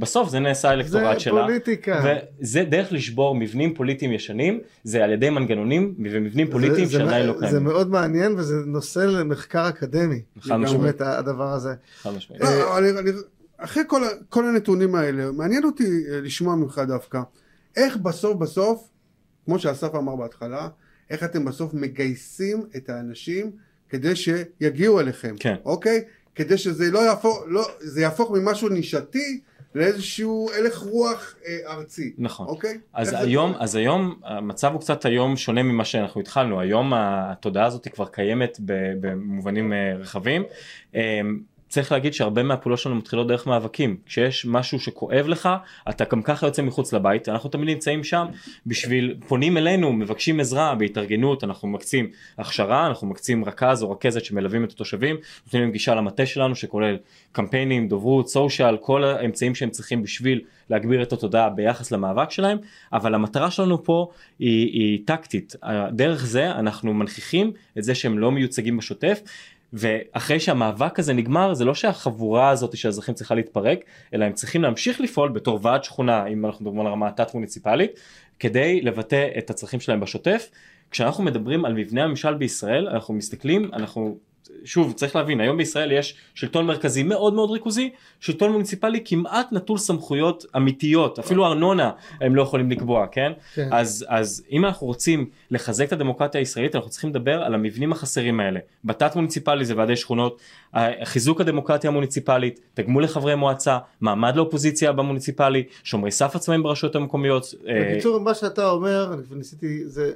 בסוף זה נעשה אלקטורט זה שלה. פוליטיקה. וזה דרך לשבור מבנים פוליטיים ישנים זה על ידי מנגנונים ומבנים פוליטיים זה- זה שעדיין לא זה קיימים. מאוד מעניין וזה נושא למחקר אקדמי. חד משמעית. הדבר הזה. חד משמעית. לא, אני- אני- אחרי כל כל הנתונים האלה, מעניין אותי אה, לשמוע ממך דווקא, איך בסוף בסוף, כמו שאסף אמר בהתחלה, איך אתם בסוף מגייסים את האנשים כדי שיגיעו אליכם, כן. אוקיי? כדי שזה לא יהפוך, לא, זה יהפוך ממשהו נישתי לאיזשהו הלך רוח אה, ארצי, נכון. אוקיי? אז היום? אז היום המצב הוא קצת היום שונה ממה שאנחנו התחלנו, היום התודעה הזאת כבר קיימת במובנים אה, רחבים. צריך להגיד שהרבה מהפעולות שלנו מתחילות דרך מאבקים, כשיש משהו שכואב לך, אתה גם ככה יוצא מחוץ לבית, אנחנו תמיד נמצאים שם. בשביל, פונים אלינו, מבקשים עזרה בהתארגנות, אנחנו מקצים הכשרה, אנחנו מקצים רכז או רכזת שמלווים את התושבים, נותנים להם גישה למטה שלנו שכולל קמפיינים, דוברות, סושיאל, כל האמצעים שהם צריכים בשביל להגביר את התודעה ביחס למאבק שלהם, אבל המטרה שלנו פה היא, היא טקטית, דרך זה אנחנו מנכיחים את זה שהם לא מיוצגים בשוטף. ואחרי שהמאבק הזה נגמר זה לא שהחבורה הזאת של האזרחים צריכה להתפרק אלא הם צריכים להמשיך לפעול בתור ועד שכונה אם אנחנו מדברים על הרמה התת מוניציפלית כדי לבטא את הצרכים שלהם בשוטף. כשאנחנו מדברים על מבנה הממשל בישראל אנחנו מסתכלים אנחנו שוב צריך להבין היום בישראל יש שלטון מרכזי מאוד מאוד ריכוזי שלטון מוניציפלי כמעט נטול סמכויות אמיתיות אפילו ארנונה הם לא יכולים לקבוע כן, כן. אז אז אם אנחנו רוצים לחזק את הדמוקרטיה הישראלית אנחנו צריכים לדבר על המבנים החסרים האלה בתת מוניציפלי זה ועדי שכונות חיזוק הדמוקרטיה המוניציפלית תגמול לחברי מועצה מעמד לאופוזיציה במוניציפלי שומרי סף עצמאים ברשויות המקומיות. אה, בקיצור, מה שאתה אומר, אני ניסיתי, זה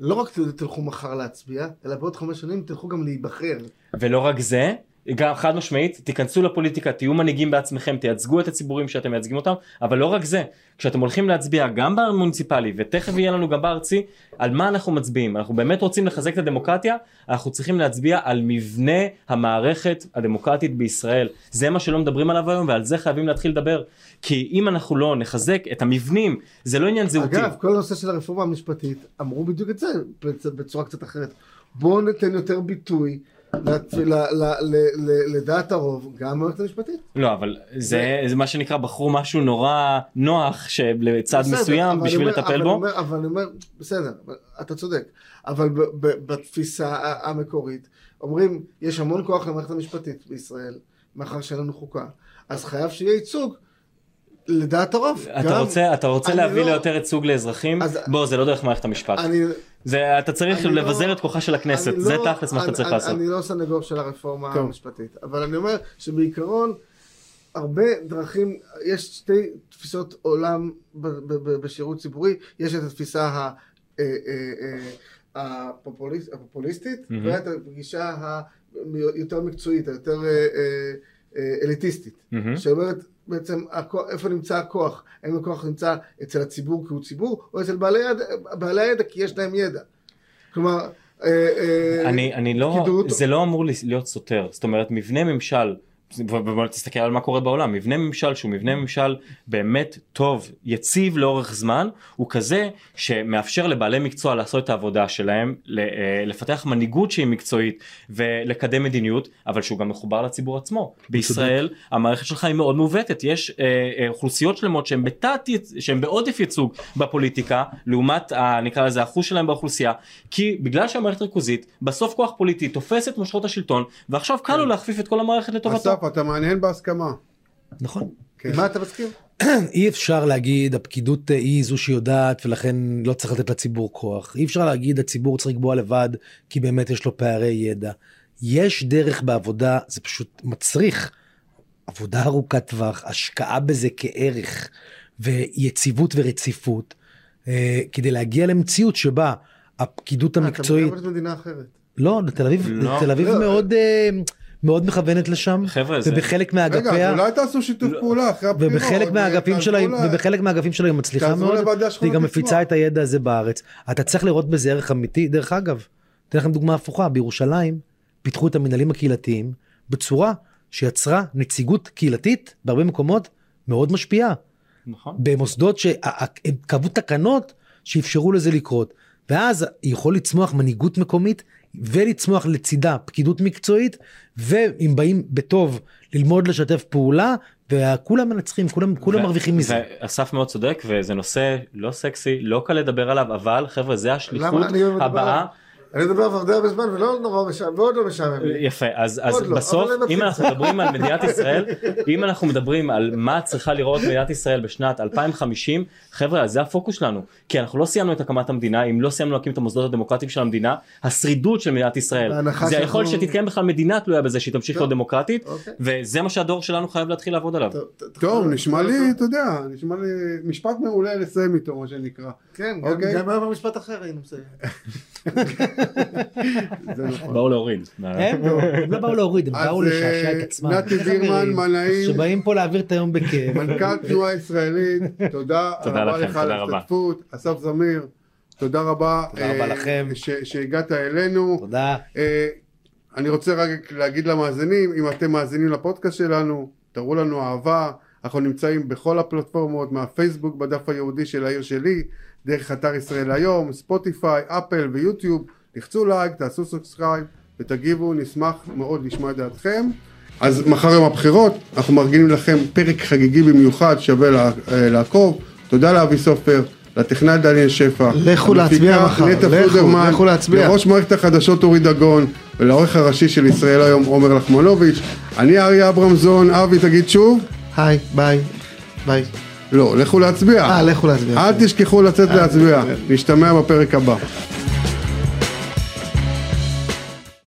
לא רק תלכו מחר להצביע, אלא בעוד חמש שנים תלכו גם להיבחר. ולא רק זה, גם חד משמעית, תיכנסו לפוליטיקה, תהיו מנהיגים בעצמכם, תייצגו את הציבורים שאתם מייצגים אותם, אבל לא רק זה, כשאתם הולכים להצביע גם במוניציפלי, ותכף יהיה לנו גם בארצי, על מה אנחנו מצביעים? אנחנו באמת רוצים לחזק את הדמוקרטיה, אנחנו צריכים להצביע על מבנה המערכת הדמוקרטית בישראל. זה מה שלא מדברים עליו היום, ועל זה חייבים להתחיל לדבר. כי אם אנחנו לא נחזק את המבנים, זה לא עניין זהותי. אגב, כל הנושא של הרפורמה המשפטית, אמרו בדיוק את זה בצ- בצורה קצת אחרת. בואו ניתן יותר ביטוי לדעת הרוב, גם במערכת המשפטית. לא, אבל זה, מה שנקרא, בחרו משהו נורא נוח לצד מסוים בשביל לטפל בו. אבל אני אומר, בסדר, אתה צודק. אבל בתפיסה המקורית, אומרים, יש המון כוח למערכת המשפטית בישראל, מאחר שאין לנו חוקה. אז חייב שיהיה ייצוג לדעת הרוב. אתה גם- רוצה, אתה רוצה להביא לא- ליותר ייצוג לאזרחים? אז- בוא, זה לא דרך מערכת המשפט. אני, זה, אתה צריך אני לא- לבזר את כוחה של הכנסת, זה לא- תכלס מה שאתה אני- צריך אני- לעשות. אני לא סנגור של הרפורמה טוב. המשפטית, אבל אני אומר שבעיקרון הרבה דרכים, יש שתי תפיסות עולם ב- ב- ב- בשירות ציבורי, יש את התפיסה ה- אה, אה, אה, הפופוליסט- הפופוליסטית מהמם. ואת הגישה היותר מקצועית, היותר אה, אה, אה, אליטיסטית, מהמם. שאומרת בעצם הכוח- איפה נמצא הכוח, האם הכוח נמצא אצל הציבור כי הוא ציבור, או אצל בעלי ידע, בעלי הידע כי יש להם ידע. כלומר, אה, אה, אני, אני לא, זה לא אמור להיות סותר, זאת אומרת מבנה ממשל תסתכל על מה קורה בעולם. מבנה ממשל שהוא מבנה ממשל באמת טוב יציב לאורך זמן הוא כזה שמאפשר לבעלי מקצוע לעשות את העבודה שלהם אה, לפתח מנהיגות שהיא מקצועית ולקדם מדיניות אבל שהוא גם מחובר לציבור עצמו. בישראל המערכת שלך היא מאוד מעוותת. יש אה, אה, אוכלוסיות שלמות שהן בתת שהן בעודף ייצוג בפוליטיקה לעומת ה- נקרא לזה האחוז שלהם באוכלוסייה כי בגלל שהמערכת ריכוזית בסוף כוח פוליטי תופס את מושכות השלטון ועכשיו קל לו להכפיף את כל המערכת לטובתו. אסף, אתה מעניין בהסכמה. נכון. כן. מה אתה מסכים? אי אפשר להגיד הפקידות אה, היא זו שיודעת ולכן לא צריך לתת לציבור כוח. אי אפשר להגיד הציבור צריך לקבוע לבד כי באמת יש לו פערי ידע. יש דרך בעבודה, זה פשוט מצריך עבודה ארוכת טווח, השקעה בזה כערך ויציבות ורציפות, אה, כדי להגיע למציאות שבה הפקידות אה, אתה המקצועית, מדבר על מדינה אחרת. לא, תל אביב, לא. תל אביב לא. מאוד, אה, מאוד מכוונת לשם, חבר'ה, זה- ובחלק רגע, מאגפיה, אז אולי תעשו שיתוף פעולה אחרי הבחירות. ובחלק מהאגפים שלה, ובחלק מהאגפים שלה היא מצליחה מאוד, והיא גם. מפיצה את הידע הזה בארץ. אתה צריך לראות בזה ערך אמיתי, דרך אגב, אתן לכם דוגמה הפוכה, בירושלים פיתחו את המנהלים הקהילתיים בצורה שיצרה נציגות קהילתית בהרבה מקומות מאוד משפיעה. נכון. במוסדות שהם קבעו תקנות שאפשרו לזה לקרות. ואז יכול לצמוח מנהיגות מקומית ולצמוח לצידה פקידות מקצועית ואם באים בטוב ללמוד לשתף פעולה וכולם מנצחים כולם כולם ו- מרוויחים מזה. ואסף מאוד צודק וזה נושא לא סקסי לא קל לדבר עליו אבל חבר'ה זה השליחות למה אני אוהב לדבר הבאה. אני מדבר עליו די הרבה זמן ולא נורא משעמם, ועוד לא משעמם לי. יפה אז אז לא, בסוף אם אנחנו. מדברים על מדינת ישראל אם אנחנו מדברים על מה צריכה לראות מדינת ישראל בשנת 2050 חבר'ה זה הפוקוס שלנו כי אנחנו לא סיימנו את הקמת המדינה אם לא סיימנו להקים את המוסדות הדמוקרטיים של המדינה השרידות של מדינת ישראל זה היכולת שאנחנו- שתתקיים בכלל מדינה תלויה בזה שהיא תמשיך להיות דמוקרטית אוקיי. וזה מה שהדור שלנו חייב להתחיל לעבוד עליו. טוב, נשמע לי, אתה יודע, נשמע לי משפט מעולה לסיים איתו, מה שנקרא. כן, אוקיי. גם היה במשפט אחר היינו מסיים. זה נכון. באו להוריד. הם הם לא באו להוריד הם באו לשעשע אה, את עצמם. נתי בירמן, מנעים. שבאים פה להעביר את היום בכיף. מנכ"ל תנועה ישראלית, תודה תודה רבה לכם, לך על תודה רבה. ההשתתפות. אסף זמיר, תודה רבה. תודה רבה אה, לכם. ש- שהגעת אלינו. תודה. אה, אני רוצה רק להגיד למאזינים, אם אתם מאזינים לפודקאסט שלנו, תראו לנו אהבה, אנחנו נמצאים בכל הפלטפורמות, מהפייסבוק בדף הייעודי של העיר שלי, דרך אתר ישראל היום, ספוטיפיי, אפל ויוטיוב, לחצו לייק, תעשו subscribe ותגיבו, נשמח מאוד לשמוע את דעתכם. אז מחר יום הבחירות, אנחנו מארגנים לכם פרק חגיגי במיוחד, שווה לה- אה, לעקוב. תודה לאבי סופר, לטכנאי דניאל שפע. לכו להצביע מחר, לכו, לכו להצביע. לראש מערכת החדשות אורי דגון, ולעורך הראשי של ישראל היום עומר לחמנוביץ'. אני אריה אברמזון, אבי תגיד שוב? היי, ביי. ביי. לא, לכו להצביע. אה, לכו להצביע. אל תשכחו לצאת להצביע. נשתמע בפרק הבא.